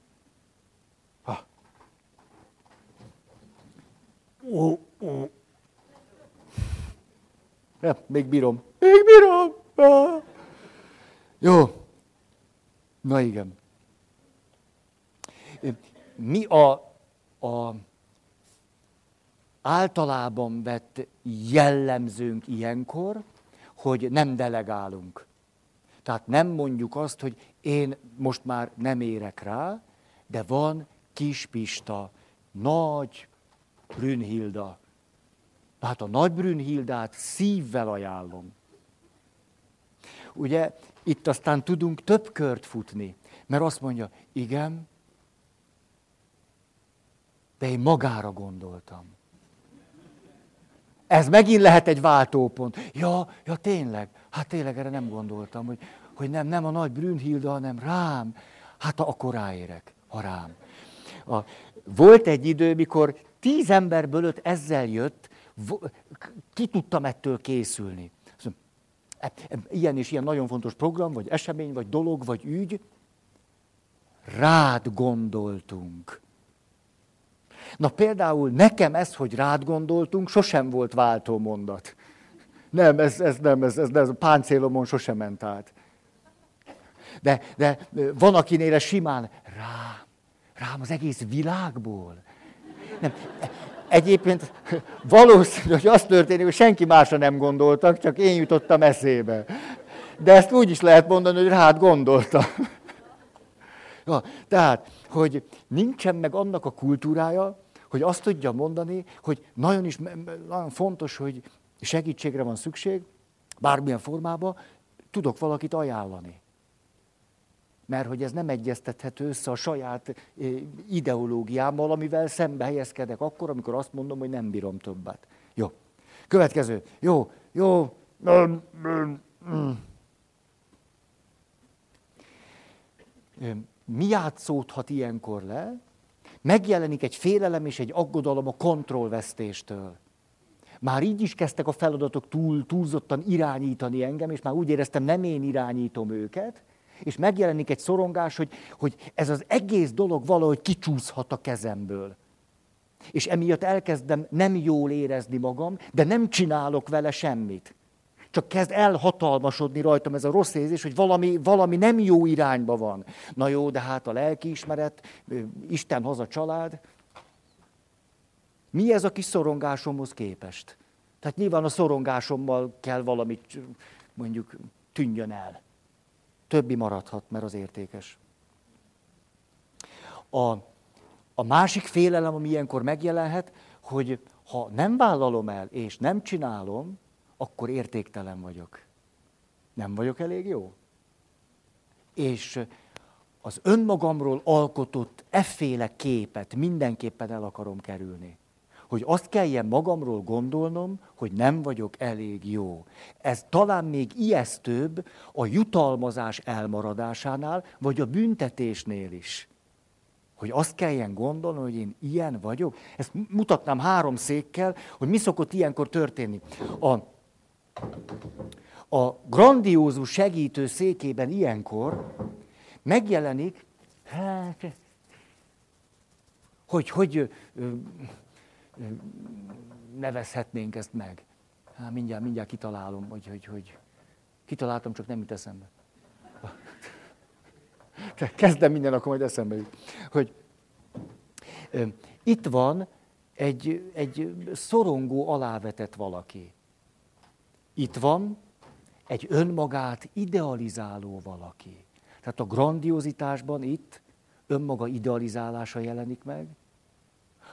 Ha. Ó, ó. Ja, még bírom. Még bírom. Ah. Jó. Na igen. mi a, a általában vett jellemzőnk ilyenkor, hogy nem delegálunk. Tehát nem mondjuk azt, hogy én most már nem érek rá, de van kis Pista, nagy Brünnhilda. Hát a nagy Brünnhildát szívvel ajánlom. Ugye itt aztán tudunk több kört futni, mert azt mondja, igen, de én magára gondoltam. Ez megint lehet egy váltópont. Ja, ja tényleg, hát tényleg erre nem gondoltam, hogy, hogy nem, nem a nagy Brünnhilda, hanem rám. Hát akkor ráérek, ha rám. A, volt egy idő, mikor tíz emberből öt ezzel jött, ki tudtam ettől készülni. E, e, ilyen és ilyen nagyon fontos program, vagy esemény, vagy dolog, vagy ügy. Rád gondoltunk. Na például nekem ez, hogy rád gondoltunk, sosem volt váltó mondat. Nem, ez, ez nem, ez, ez, ez a páncélomon sosem ment át. De, de van, akinél simán rám, rám az egész világból. Nem. Egyébként valószínű, hogy azt történik, hogy senki másra nem gondoltak, csak én jutottam eszébe. De ezt úgy is lehet mondani, hogy rád gondoltam. Ja, tehát, hogy nincsen meg annak a kultúrája, hogy azt tudja mondani, hogy nagyon is nagyon fontos, hogy segítségre van szükség, bármilyen formában, tudok valakit ajánlani. Mert hogy ez nem egyeztethető össze a saját eh, ideológiámmal, amivel szembe helyezkedek akkor, amikor azt mondom, hogy nem bírom többet. Jó. Következő. Jó, jó. Mi játszódhat ilyenkor le? Megjelenik egy félelem és egy aggodalom a kontrollvesztéstől. Már így is kezdtek a feladatok túl, túlzottan irányítani engem, és már úgy éreztem, nem én irányítom őket, és megjelenik egy szorongás, hogy, hogy ez az egész dolog valahogy kicsúszhat a kezemből. És emiatt elkezdem nem jól érezni magam, de nem csinálok vele semmit. Csak kezd elhatalmasodni rajtam ez a rossz érzés, hogy valami, valami nem jó irányba van. Na jó, de hát a lelkiismeret, Isten haza család. Mi ez a kis szorongásomhoz képest? Tehát nyilván a szorongásommal kell valamit mondjuk tűnjön el. Többi maradhat, mert az értékes. A, a másik félelem, ami ilyenkor megjelenhet, hogy ha nem vállalom el és nem csinálom, akkor értéktelen vagyok. Nem vagyok elég jó? És az önmagamról alkotott efféle képet mindenképpen el akarom kerülni. Hogy azt kelljen magamról gondolnom, hogy nem vagyok elég jó. Ez talán még ijesztőbb a jutalmazás elmaradásánál, vagy a büntetésnél is. Hogy azt kelljen gondolni, hogy én ilyen vagyok. Ezt mutatnám három székkel, hogy mi szokott ilyenkor történni. A, a grandiózus segítő székében ilyenkor megjelenik, hát, hogy, hogy nevezhetnénk ezt meg. Hát mindjárt, mindjárt kitalálom, hogy, hogy, hogy kitaláltam, csak nem jut eszembe. Kezdem minden, akkor majd eszembe jut. Hogy itt van egy, egy szorongó alávetett valaki. Itt van egy önmagát idealizáló valaki. Tehát a grandiozitásban itt önmaga idealizálása jelenik meg,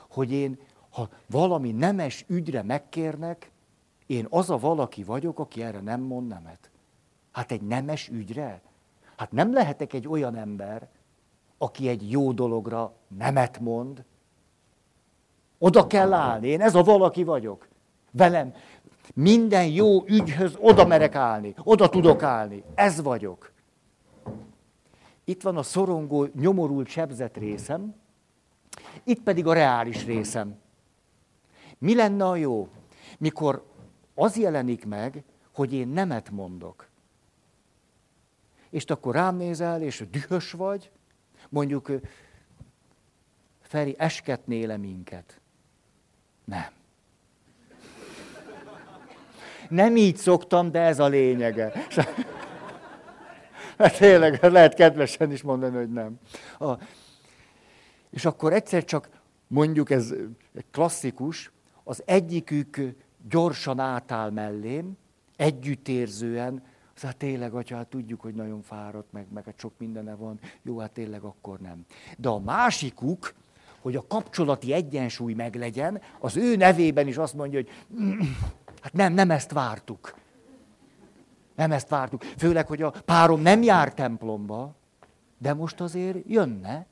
hogy én, ha valami nemes ügyre megkérnek, én az a valaki vagyok, aki erre nem mond nemet. Hát egy nemes ügyre? Hát nem lehetek egy olyan ember, aki egy jó dologra nemet mond. Oda kell állni, én ez a valaki vagyok. Velem minden jó ügyhöz oda merek állni, oda tudok állni. Ez vagyok. Itt van a szorongó, nyomorult, sebzett részem, itt pedig a reális részem. Mi lenne a jó? Mikor az jelenik meg, hogy én nemet mondok. És te akkor rám nézel, és dühös vagy, mondjuk, Feri, esketnél-e minket? Nem. Nem így szoktam, de ez a lényege. Hát tényleg, lehet kedvesen is mondani, hogy nem. És akkor egyszer csak mondjuk ez klasszikus, az egyikük gyorsan átáll mellém, együttérzően, hát tényleg, atya, hát tudjuk, hogy nagyon fáradt, meg, meg hát sok mindene van, jó, hát tényleg akkor nem. De a másikuk, hogy a kapcsolati egyensúly meglegyen, az ő nevében is azt mondja, hogy hát nem, nem ezt vártuk. Nem ezt vártuk. Főleg, hogy a párom nem jár templomba, de most azért jönne.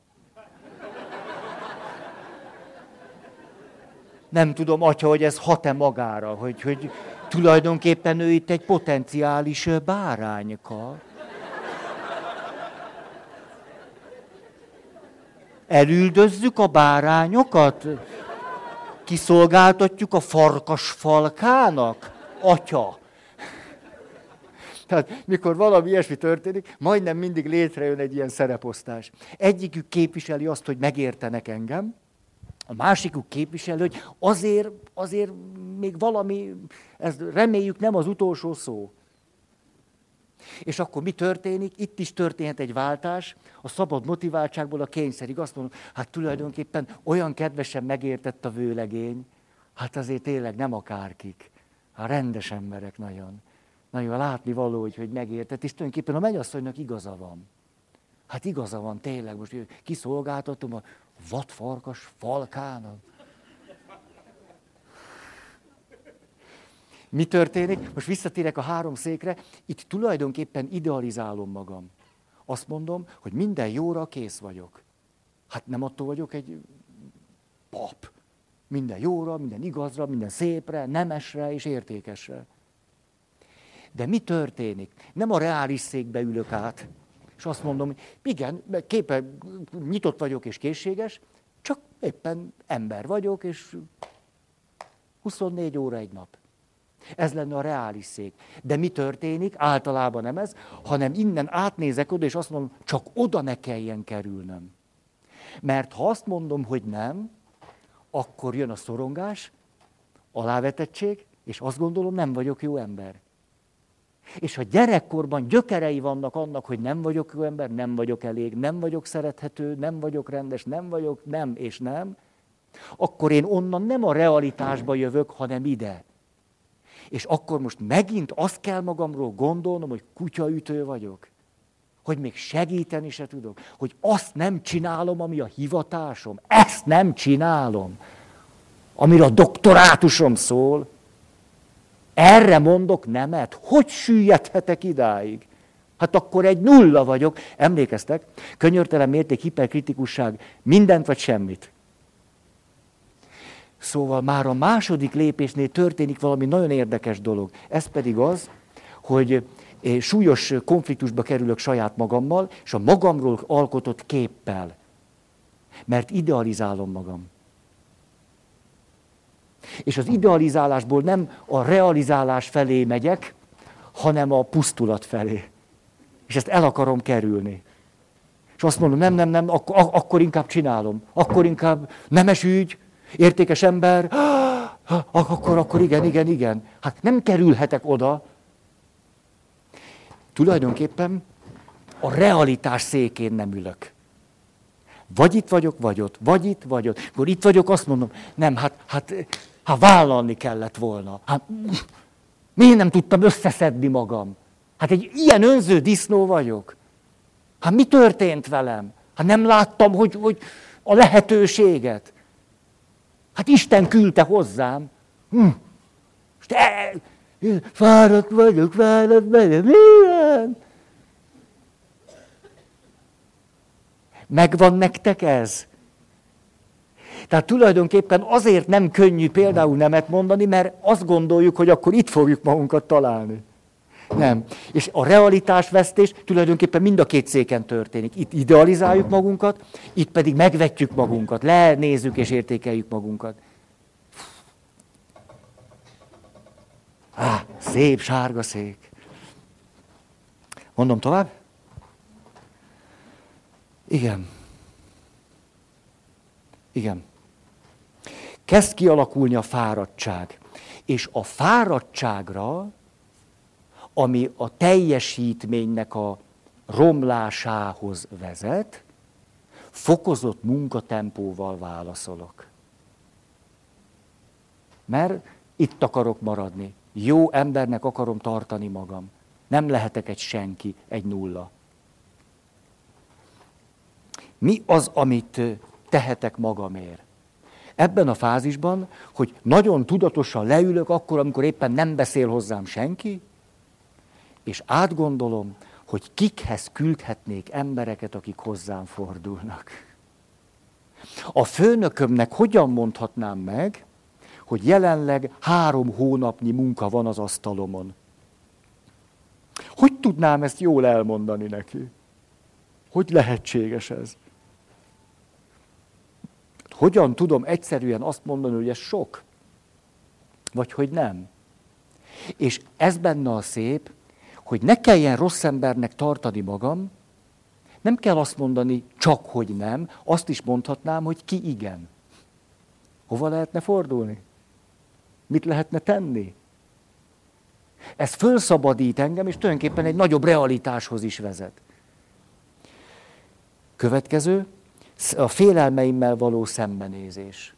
Nem tudom, atya, hogy ez hat-e magára, hogy, hogy tulajdonképpen ő itt egy potenciális bárányka. Elüldözzük a bárányokat? Kiszolgáltatjuk a farkas falkának? Atya. Tehát mikor valami ilyesmi történik, majdnem mindig létrejön egy ilyen szereposztás. Egyikük képviseli azt, hogy megértenek engem, a másikuk képviseli, hogy azért, azért még valami, ez reméljük nem az utolsó szó. És akkor mi történik? Itt is történhet egy váltás, a szabad motiváltságból a kényszerig. Azt mondom, hát tulajdonképpen olyan kedvesen megértett a vőlegény, hát azért tényleg nem akárkik. Hát rendes emberek nagyon. Nagyon látni való, hogy, hogy megértett, és tulajdonképpen a mennyasszonynak igaza van. Hát igaza van, tényleg, most kiszolgáltatom a vadfarkas falkának. Mi történik? Most visszatérek a három székre. Itt tulajdonképpen idealizálom magam. Azt mondom, hogy minden jóra kész vagyok. Hát nem attól vagyok egy pap. Minden jóra, minden igazra, minden szépre, nemesre és értékesre. De mi történik? Nem a reális székbe ülök át, és azt mondom, hogy igen, képe, nyitott vagyok és készséges, csak éppen ember vagyok, és 24 óra egy nap. Ez lenne a reális szék. De mi történik? Általában nem ez, hanem innen átnézek oda, és azt mondom, csak oda ne kelljen kerülnöm. Mert ha azt mondom, hogy nem, akkor jön a szorongás, alávetettség, és azt gondolom, nem vagyok jó ember. És ha gyerekkorban gyökerei vannak annak, hogy nem vagyok jó ember, nem vagyok elég, nem vagyok szerethető, nem vagyok rendes, nem vagyok, nem és nem, akkor én onnan nem a realitásba jövök, hanem ide. És akkor most megint azt kell magamról gondolnom, hogy kutyaütő vagyok. Hogy még segíteni se tudok. Hogy azt nem csinálom, ami a hivatásom. Ezt nem csinálom. Amire a doktorátusom szól. Erre mondok nemet? Hogy süllyedhetek idáig? Hát akkor egy nulla vagyok. Emlékeztek? Könyörtelen mérték, hiperkritikusság, mindent vagy semmit. Szóval már a második lépésnél történik valami nagyon érdekes dolog. Ez pedig az, hogy eh, súlyos konfliktusba kerülök saját magammal, és a magamról alkotott képpel. Mert idealizálom magam. És az idealizálásból nem a realizálás felé megyek, hanem a pusztulat felé. És ezt el akarom kerülni. És azt mondom, nem, nem, nem, akkor, akkor inkább csinálom. Akkor inkább nemes ügy, értékes ember, akkor, akkor igen, igen, igen. Hát nem kerülhetek oda. Tulajdonképpen a realitás székén nem ülök. Vagy itt vagyok, vagy ott, vagy itt, vagy ott. Akkor itt vagyok, azt mondom, nem, hát, hát, hát vállalni kellett volna. Hát, miért nem tudtam összeszedni magam? Hát egy ilyen önző disznó vagyok. Hát mi történt velem? Hát nem láttam, hogy, hogy a lehetőséget. Hát Isten küldte hozzám. Hm. Te, fáradt vagyok, fáradt vagyok, milyen? Megvan nektek ez? Tehát tulajdonképpen azért nem könnyű például nemet mondani, mert azt gondoljuk, hogy akkor itt fogjuk magunkat találni. Nem. És a realitásvesztés tulajdonképpen mind a két széken történik. Itt idealizáljuk magunkat, itt pedig megvetjük magunkat, lenézzük és értékeljük magunkat. Á, szép sárga szék. Mondom tovább? Igen. Igen. Kezd kialakulni a fáradtság. És a fáradtságra ami a teljesítménynek a romlásához vezet, fokozott munkatempóval válaszolok. Mert itt akarok maradni. Jó embernek akarom tartani magam. Nem lehetek egy senki, egy nulla. Mi az, amit tehetek magamért? Ebben a fázisban, hogy nagyon tudatosan leülök akkor, amikor éppen nem beszél hozzám senki, és átgondolom, hogy kikhez küldhetnék embereket, akik hozzám fordulnak. A főnökömnek hogyan mondhatnám meg, hogy jelenleg három hónapnyi munka van az asztalomon. Hogy tudnám ezt jól elmondani neki? Hogy lehetséges ez? Hogyan tudom egyszerűen azt mondani, hogy ez sok? Vagy hogy nem? És ez benne a szép, hogy ne kelljen rossz embernek tartani magam, nem kell azt mondani, csak hogy nem, azt is mondhatnám, hogy ki igen. Hova lehetne fordulni? Mit lehetne tenni? Ez fölszabadít engem, és tulajdonképpen egy nagyobb realitáshoz is vezet. Következő, a félelmeimmel való szembenézés.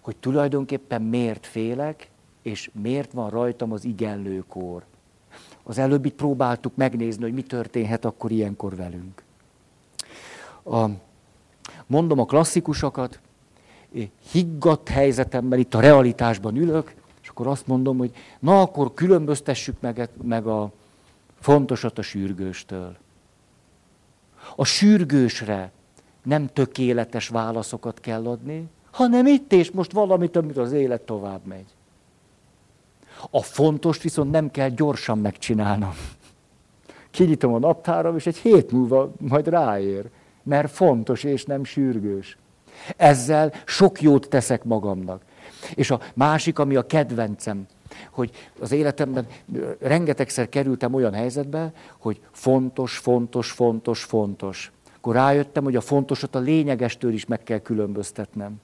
Hogy tulajdonképpen miért félek, és miért van rajtam az igenlőkór. Az előbb itt próbáltuk megnézni, hogy mi történhet akkor ilyenkor velünk. A, mondom a klasszikusokat, higgadt helyzetemben, itt a realitásban ülök, és akkor azt mondom, hogy na akkor különböztessük meg, meg a fontosat a sürgőstől. A sürgősre nem tökéletes válaszokat kell adni, hanem itt és most valamit, amit az élet tovább megy. A fontos viszont nem kell gyorsan megcsinálnom. Kinyitom a naptáram, és egy hét múlva majd ráér, mert fontos és nem sürgős. Ezzel sok jót teszek magamnak. És a másik, ami a kedvencem, hogy az életemben rengetegszer kerültem olyan helyzetbe, hogy fontos, fontos, fontos, fontos. Akkor rájöttem, hogy a fontosat a lényegestől is meg kell különböztetnem.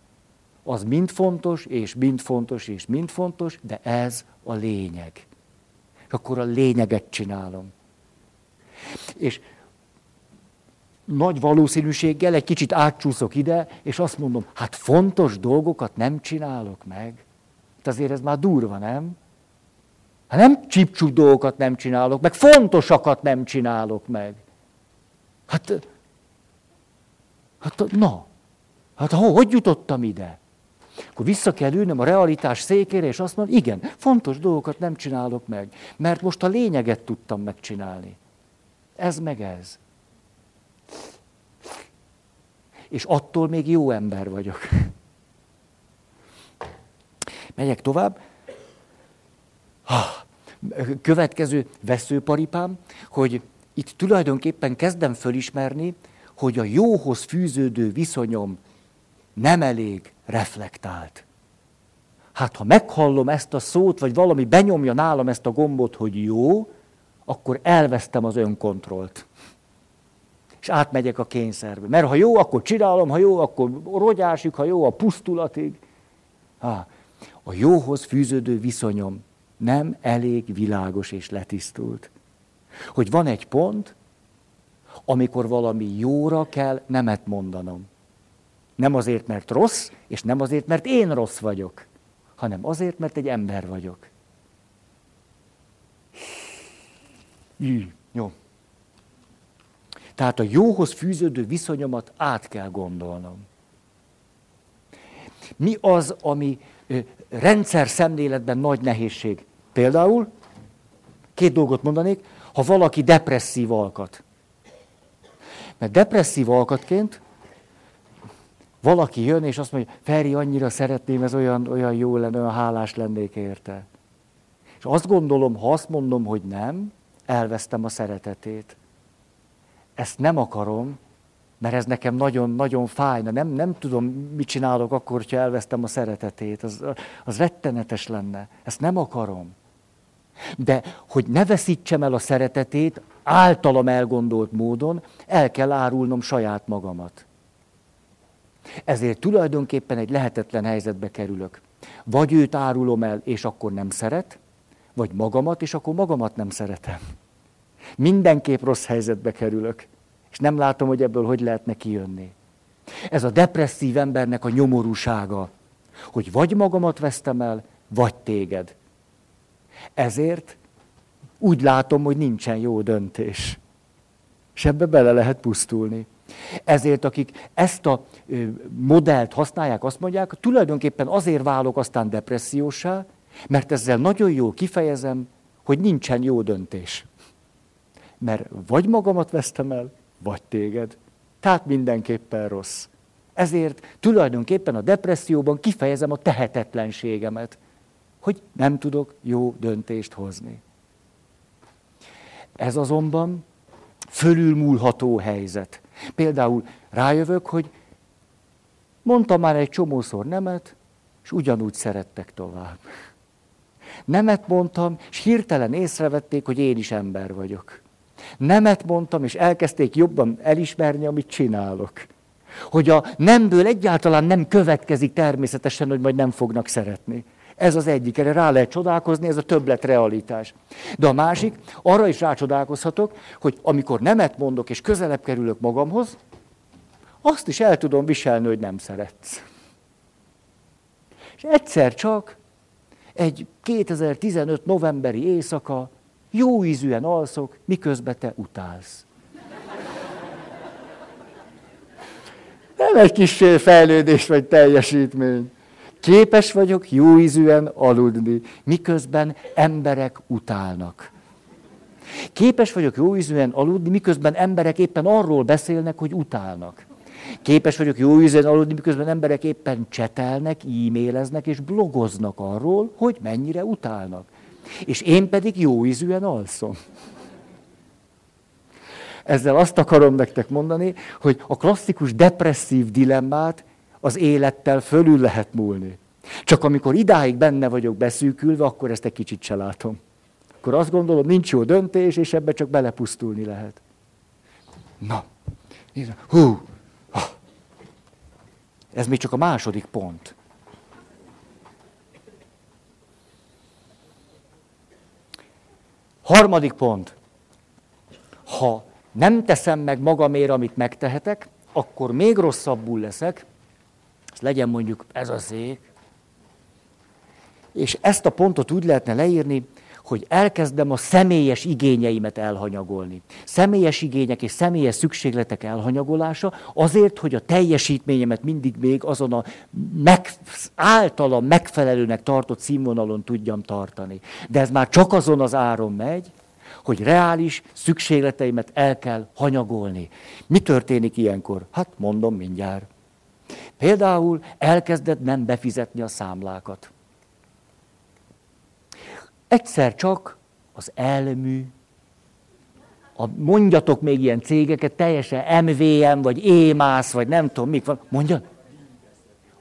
Az mind fontos, és mind fontos, és mind fontos, de ez a lényeg. És akkor a lényeget csinálom. És nagy valószínűséggel egy kicsit átcsúszok ide, és azt mondom, hát fontos dolgokat nem csinálok meg. Hát azért ez már durva, nem? Hát nem csipcsuk dolgokat nem csinálok meg, fontosakat nem csinálok meg. Hát, hát na, hát hogy jutottam ide? Akkor vissza kell ülnöm a realitás székére, és azt mondom, igen, fontos dolgokat nem csinálok meg, mert most a lényeget tudtam megcsinálni. Ez meg ez. És attól még jó ember vagyok. Megyek tovább. Következő veszőparipám, hogy itt tulajdonképpen kezdem fölismerni, hogy a jóhoz fűződő viszonyom nem elég reflektált. Hát ha meghallom ezt a szót, vagy valami benyomja nálam ezt a gombot, hogy jó, akkor elvesztem az önkontrollt. És átmegyek a kényszerbe. Mert ha jó, akkor csinálom, ha jó, akkor rogyásig, ha jó, a pusztulatig. Ha, a jóhoz fűződő viszonyom nem elég világos és letisztult. Hogy van egy pont, amikor valami jóra kell nemet mondanom. Nem azért, mert rossz, és nem azért, mert én rossz vagyok, hanem azért, mert egy ember vagyok. Jú, jó. Tehát a jóhoz fűződő viszonyomat át kell gondolnom. Mi az, ami rendszer szemléletben nagy nehézség? Például, két dolgot mondanék, ha valaki depresszív alkat. Mert depresszív alkatként valaki jön, és azt mondja, Feri, annyira szeretném, ez olyan, olyan jó lenne, olyan hálás lennék érte. És azt gondolom, ha azt mondom, hogy nem, elvesztem a szeretetét. Ezt nem akarom, mert ez nekem nagyon-nagyon fájna. Nem, nem tudom, mit csinálok akkor, ha elvesztem a szeretetét. Az, az rettenetes lenne. Ezt nem akarom. De hogy ne veszítsem el a szeretetét, általam elgondolt módon, el kell árulnom saját magamat. Ezért tulajdonképpen egy lehetetlen helyzetbe kerülök. Vagy őt árulom el, és akkor nem szeret, vagy magamat, és akkor magamat nem szeretem. Mindenképp rossz helyzetbe kerülök, és nem látom, hogy ebből hogy lehetne kijönni. Ez a depresszív embernek a nyomorúsága, hogy vagy magamat vesztem el, vagy téged. Ezért úgy látom, hogy nincsen jó döntés. És ebbe bele lehet pusztulni. Ezért akik ezt a modellt használják, azt mondják, tulajdonképpen azért válok aztán depressziósá, mert ezzel nagyon jól kifejezem, hogy nincsen jó döntés. Mert vagy magamat vesztem el, vagy téged. Tehát mindenképpen rossz. Ezért tulajdonképpen a depresszióban kifejezem a tehetetlenségemet, hogy nem tudok jó döntést hozni. Ez azonban fölülmúlható helyzet. Például rájövök, hogy mondtam már egy csomószor nemet, és ugyanúgy szerettek tovább. Nemet mondtam, és hirtelen észrevették, hogy én is ember vagyok. Nemet mondtam, és elkezdték jobban elismerni, amit csinálok. Hogy a nemből egyáltalán nem következik természetesen, hogy majd nem fognak szeretni. Ez az egyik, erre rá lehet csodálkozni, ez a többlet realitás. De a másik, arra is rácsodálkozhatok, hogy amikor nemet mondok és közelebb kerülök magamhoz, azt is el tudom viselni, hogy nem szeretsz. És egyszer csak egy 2015 novemberi éjszaka jó ízűen alszok, miközben te utálsz. Nem egy kis fejlődés vagy teljesítmény. Képes vagyok jó ízűen aludni, miközben emberek utálnak. Képes vagyok jó ízűen aludni, miközben emberek éppen arról beszélnek, hogy utálnak. Képes vagyok jó ízűen aludni, miközben emberek éppen csetelnek, e-maileznek és blogoznak arról, hogy mennyire utálnak. És én pedig jó ízűen alszom. Ezzel azt akarom nektek mondani, hogy a klasszikus depresszív dilemmát az élettel fölül lehet múlni. Csak amikor idáig benne vagyok beszűkülve, akkor ezt egy kicsit se látom. Akkor azt gondolom, nincs jó döntés, és ebbe csak belepusztulni lehet. Na, hú, ez még csak a második pont. Harmadik pont. Ha nem teszem meg magamért, amit megtehetek, akkor még rosszabbul leszek, ez legyen mondjuk ez a szék, és ezt a pontot úgy lehetne leírni, hogy elkezdem a személyes igényeimet elhanyagolni. Személyes igények és személyes szükségletek elhanyagolása azért, hogy a teljesítményemet mindig még azon a meg, általam megfelelőnek tartott színvonalon tudjam tartani. De ez már csak azon az áron megy, hogy reális szükségleteimet el kell hanyagolni. Mi történik ilyenkor? Hát mondom mindjárt. Például elkezded nem befizetni a számlákat. Egyszer csak az elmű, a, mondjatok még ilyen cégeket, teljesen MVM, vagy EMAS, vagy nem tudom, mik van. Mondja,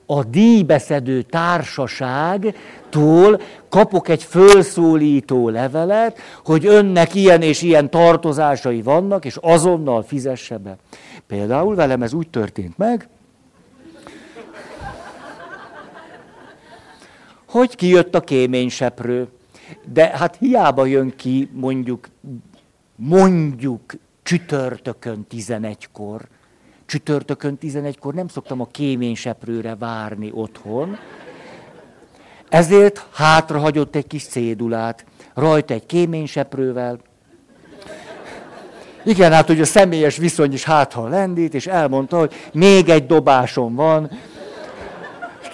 a díjbeszedő társaságtól kapok egy fölszólító levelet, hogy önnek ilyen és ilyen tartozásai vannak, és azonnal fizesse be. Például velem ez úgy történt meg, hogy kijött a kéményseprő. De hát hiába jön ki mondjuk, mondjuk csütörtökön 11-kor. Csütörtökön 11-kor nem szoktam a kéményseprőre várni otthon. Ezért hátra hagyott egy kis cédulát, rajta egy kéményseprővel. Igen, hát hogy a személyes viszony is hátha lendít, és elmondta, hogy még egy dobásom van,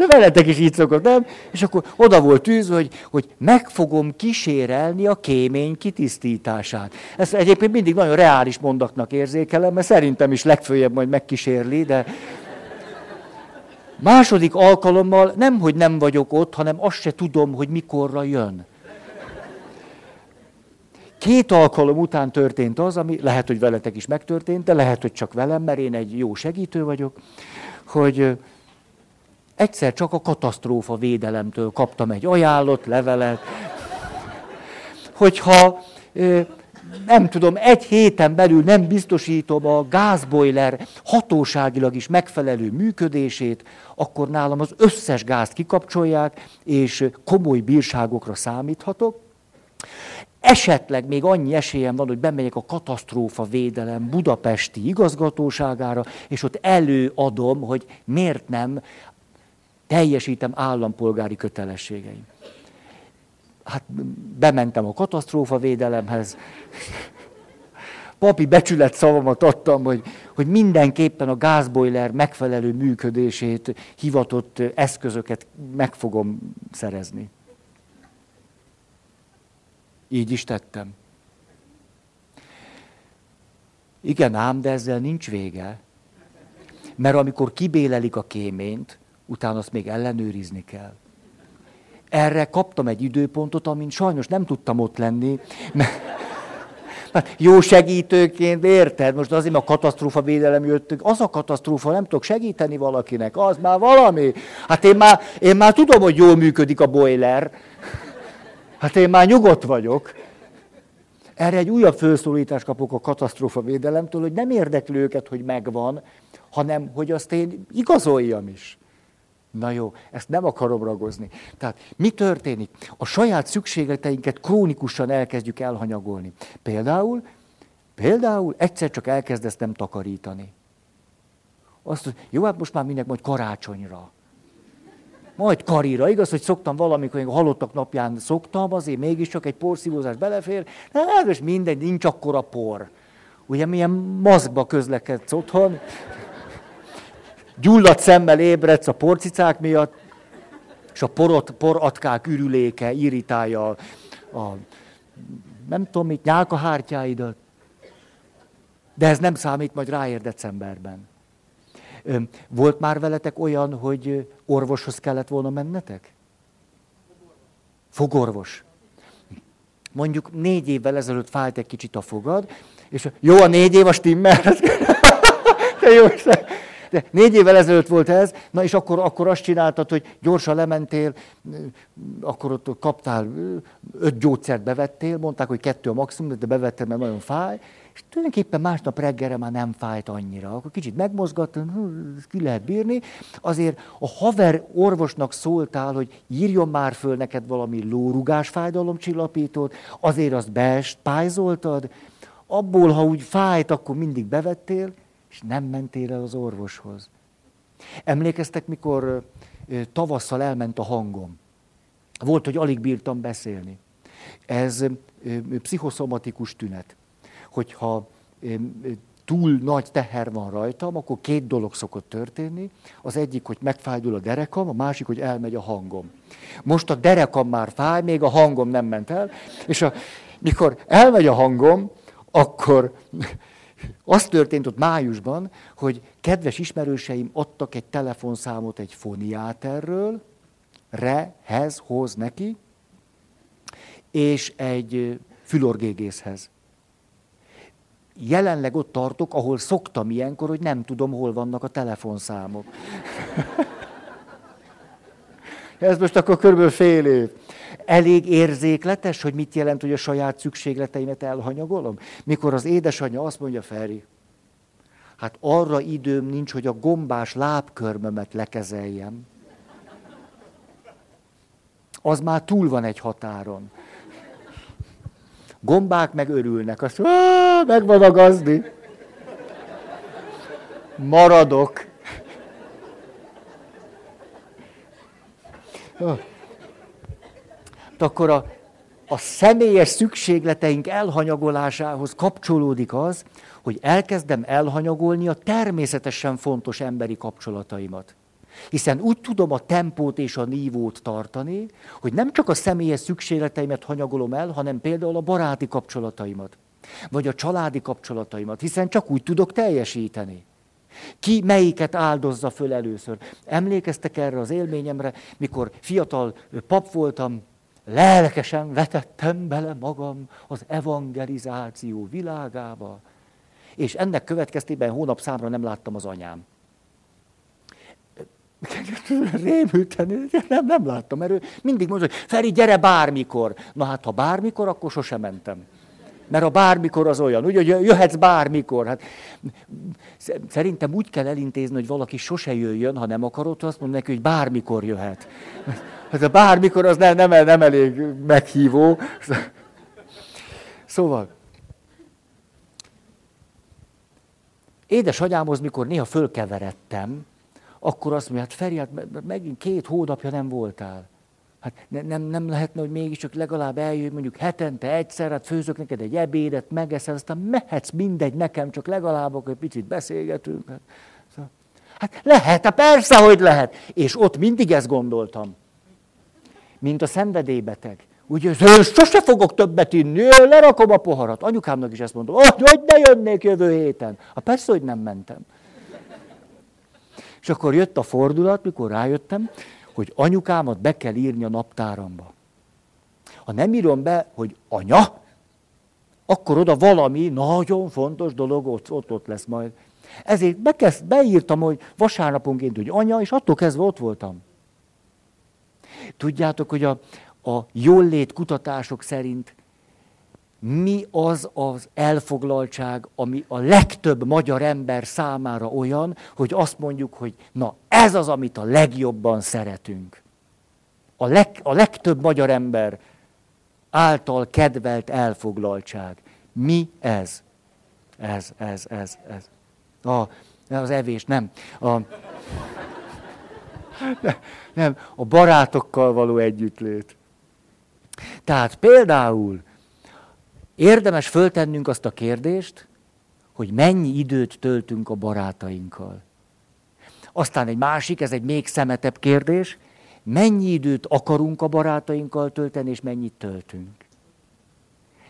veletek is így szokott, nem? És akkor oda volt tűzve, hogy, hogy meg fogom kísérelni a kémény kitisztítását. Ezt egyébként mindig nagyon reális mondatnak érzékelem, mert szerintem is legfőjebb majd megkísérli, de második alkalommal nem, hogy nem vagyok ott, hanem azt se tudom, hogy mikorra jön. Két alkalom után történt az, ami lehet, hogy veletek is megtörtént, de lehet, hogy csak velem, mert én egy jó segítő vagyok, hogy Egyszer csak a katasztrófa védelemtől kaptam egy ajánlott levelet, hogyha nem tudom, egy héten belül nem biztosítom a gázbojler hatóságilag is megfelelő működését, akkor nálam az összes gázt kikapcsolják, és komoly bírságokra számíthatok. esetleg még annyi esélyem van, hogy bemegyek a katasztrófa védelem budapesti igazgatóságára, és ott előadom, hogy miért nem teljesítem állampolgári kötelességeim. Hát bementem a katasztrófa védelemhez, papi becsület szavamat adtam, hogy, hogy mindenképpen a gázbojler megfelelő működését, hivatott eszközöket meg fogom szerezni. Így is tettem. Igen ám, de ezzel nincs vége. Mert amikor kibélelik a kéményt, utána azt még ellenőrizni kell. Erre kaptam egy időpontot, amin sajnos nem tudtam ott lenni, mert Hát jó segítőként, érted? Most azért, mert a katasztrófa védelem jöttünk, az a katasztrófa, nem tudok segíteni valakinek, az már valami. Hát én már, én már tudom, hogy jól működik a boiler. Hát én már nyugodt vagyok. Erre egy újabb felszólítást kapok a katasztrófa védelemtől, hogy nem érdekli őket, hogy megvan, hanem hogy azt én igazoljam is. Na jó, ezt nem akarom ragozni. Tehát mi történik? A saját szükségleteinket krónikusan elkezdjük elhanyagolni. Például, például egyszer csak elkezdesz nem takarítani. Azt, hogy jó, hát most már minek majd karácsonyra. Majd karira. Igaz, hogy szoktam valamikor, a halottak napján szoktam, azért mégiscsak egy porszívózás belefér. De hát most mindegy, nincs akkora por. Ugye milyen maszkba közlekedsz otthon gyulladt szemmel ébredsz a porcicák miatt, és a porot, poratkák ürüléke irritálja a, a nem tudom mit, nyálkahártyáidat. De ez nem számít, majd ráér decemberben. Volt már veletek olyan, hogy orvoshoz kellett volna mennetek? Fogorvos. Mondjuk négy évvel ezelőtt fájt egy kicsit a fogad, és jó, a négy év a stimmel. De jó, de négy évvel ezelőtt volt ez, na és akkor, akkor azt csináltad, hogy gyorsan lementél, akkor ott kaptál, öt gyógyszert bevettél, mondták, hogy kettő a maximum, de bevettem, mert nagyon fáj, és tulajdonképpen másnap reggelre már nem fájt annyira. Akkor kicsit megmozgattam, ki lehet bírni. Azért a haver orvosnak szóltál, hogy írjon már föl neked valami lórugás fájdalomcsillapítót, azért azt beest, pályzoltad, abból, ha úgy fájt, akkor mindig bevettél, és nem mentél el az orvoshoz. Emlékeztek, mikor tavasszal elment a hangom? Volt, hogy alig bírtam beszélni. Ez pszichoszomatikus tünet. Hogyha túl nagy teher van rajtam, akkor két dolog szokott történni. Az egyik, hogy megfájdul a derekam, a másik, hogy elmegy a hangom. Most a derekam már fáj, még a hangom nem ment el, és a, mikor elmegy a hangom, akkor az történt ott májusban, hogy kedves ismerőseim adtak egy telefonszámot egy foniáterről, rehez hoz neki, és egy fülorgégészhez. Jelenleg ott tartok, ahol szoktam ilyenkor, hogy nem tudom, hol vannak a telefonszámok. Ez most akkor körülbelül fél év elég érzékletes, hogy mit jelent, hogy a saját szükségleteimet elhanyagolom? Mikor az édesanyja azt mondja, Feri, hát arra időm nincs, hogy a gombás lábkörmömet lekezeljem. Az már túl van egy határon. Gombák meg örülnek, azt mondja, megvan a gazdi. Maradok. Oh akkor a, a személyes szükségleteink elhanyagolásához kapcsolódik az, hogy elkezdem elhanyagolni a természetesen fontos emberi kapcsolataimat. Hiszen úgy tudom a tempót és a nívót tartani, hogy nem csak a személyes szükségleteimet hanyagolom el, hanem például a baráti kapcsolataimat, vagy a családi kapcsolataimat, hiszen csak úgy tudok teljesíteni. Ki melyiket áldozza föl először? Emlékeztek erre az élményemre, mikor fiatal pap voltam, lelkesen vetettem bele magam az evangelizáció világába, és ennek következtében hónap számra nem láttam az anyám. Rémülten, nem, nem láttam, mert ő mindig mondja, hogy Feri, gyere bármikor. Na hát, ha bármikor, akkor sosem mentem. Mert a bármikor az olyan, ugye, hogy jöhetsz bármikor. Hát, szerintem úgy kell elintézni, hogy valaki sose jöjjön, ha nem akarod, azt mondja neki, hogy bármikor jöhet. Hát a bármikor az nem, nem, nem elég meghívó. Szóval, édesanyámhoz, mikor néha fölkeveredtem, akkor azt mondja, hát Feri, hát megint két hónapja nem voltál. Hát ne, nem, nem lehetne, hogy mégiscsak legalább eljön, mondjuk hetente egyszer, hát főzök neked egy ebédet, megeszel, aztán mehetsz mindegy nekem, csak legalább akkor egy picit beszélgetünk. Hát, szóval, hát lehet, hát persze, hogy lehet. És ott mindig ezt gondoltam. Mint a szenvedélybeteg. Ugye, sose fogok többet inni, lerakom a poharat. Anyukámnak is ezt mondom, oh, hogy ne jönnék jövő héten. Hát persze, hogy nem mentem. És akkor jött a fordulat, mikor rájöttem, hogy anyukámat be kell írni a naptáramba. Ha nem írom be, hogy anya, akkor oda valami nagyon fontos dolog ott, ott, ott lesz majd. Ezért bekezd, beírtam, hogy vasárnaponként, hogy anya, és attól kezdve ott voltam. Tudjátok, hogy a, a jólét kutatások szerint mi az az elfoglaltság, ami a legtöbb magyar ember számára olyan, hogy azt mondjuk, hogy na ez az, amit a legjobban szeretünk. A, leg, a legtöbb magyar ember által kedvelt elfoglaltság. Mi ez? Ez, ez, ez, ez. A, az evés, nem. A, nem, a barátokkal való együttlét. Tehát például Érdemes föltennünk azt a kérdést, hogy mennyi időt töltünk a barátainkkal. Aztán egy másik, ez egy még szemetebb kérdés, mennyi időt akarunk a barátainkkal tölteni, és mennyit töltünk.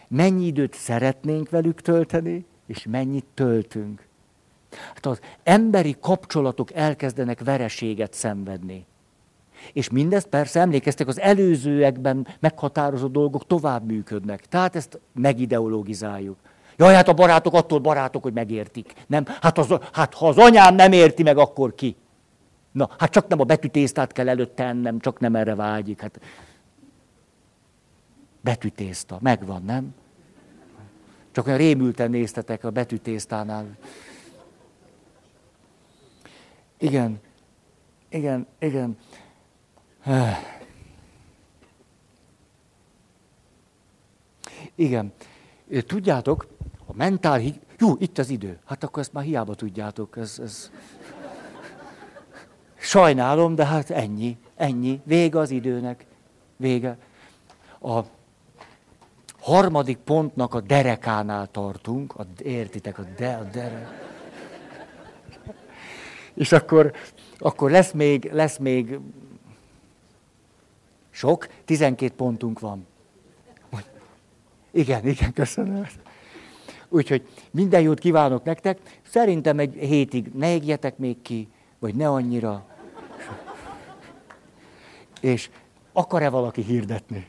Mennyi időt szeretnénk velük tölteni, és mennyit töltünk. Hát az emberi kapcsolatok elkezdenek vereséget szenvedni. És mindezt persze emlékeztek, az előzőekben meghatározott dolgok tovább működnek. Tehát ezt megideologizáljuk. Jaj, hát a barátok attól barátok, hogy megértik. Nem, hát, az, hát ha az anyám nem érti meg, akkor ki? Na, hát csak nem a betűtésztát kell előtte ennem, csak nem erre vágyik. Hát betűtészta, megvan, nem? Csak olyan rémülten néztetek a betűtésztánál. Igen, igen, igen. Igen. Tudjátok, a mentál... Jó, itt az idő. Hát akkor ezt már hiába tudjátok. Ez, ez... Sajnálom, de hát ennyi, ennyi. Vége az időnek. Vége. A harmadik pontnak a derekánál tartunk. A, értitek, a, de, a derek. És akkor, akkor lesz még, lesz még sok, 12 pontunk van. Igen, igen, köszönöm. Úgyhogy minden jót kívánok nektek. Szerintem egy hétig ne égjetek még ki, vagy ne annyira. És akar-e valaki hirdetni?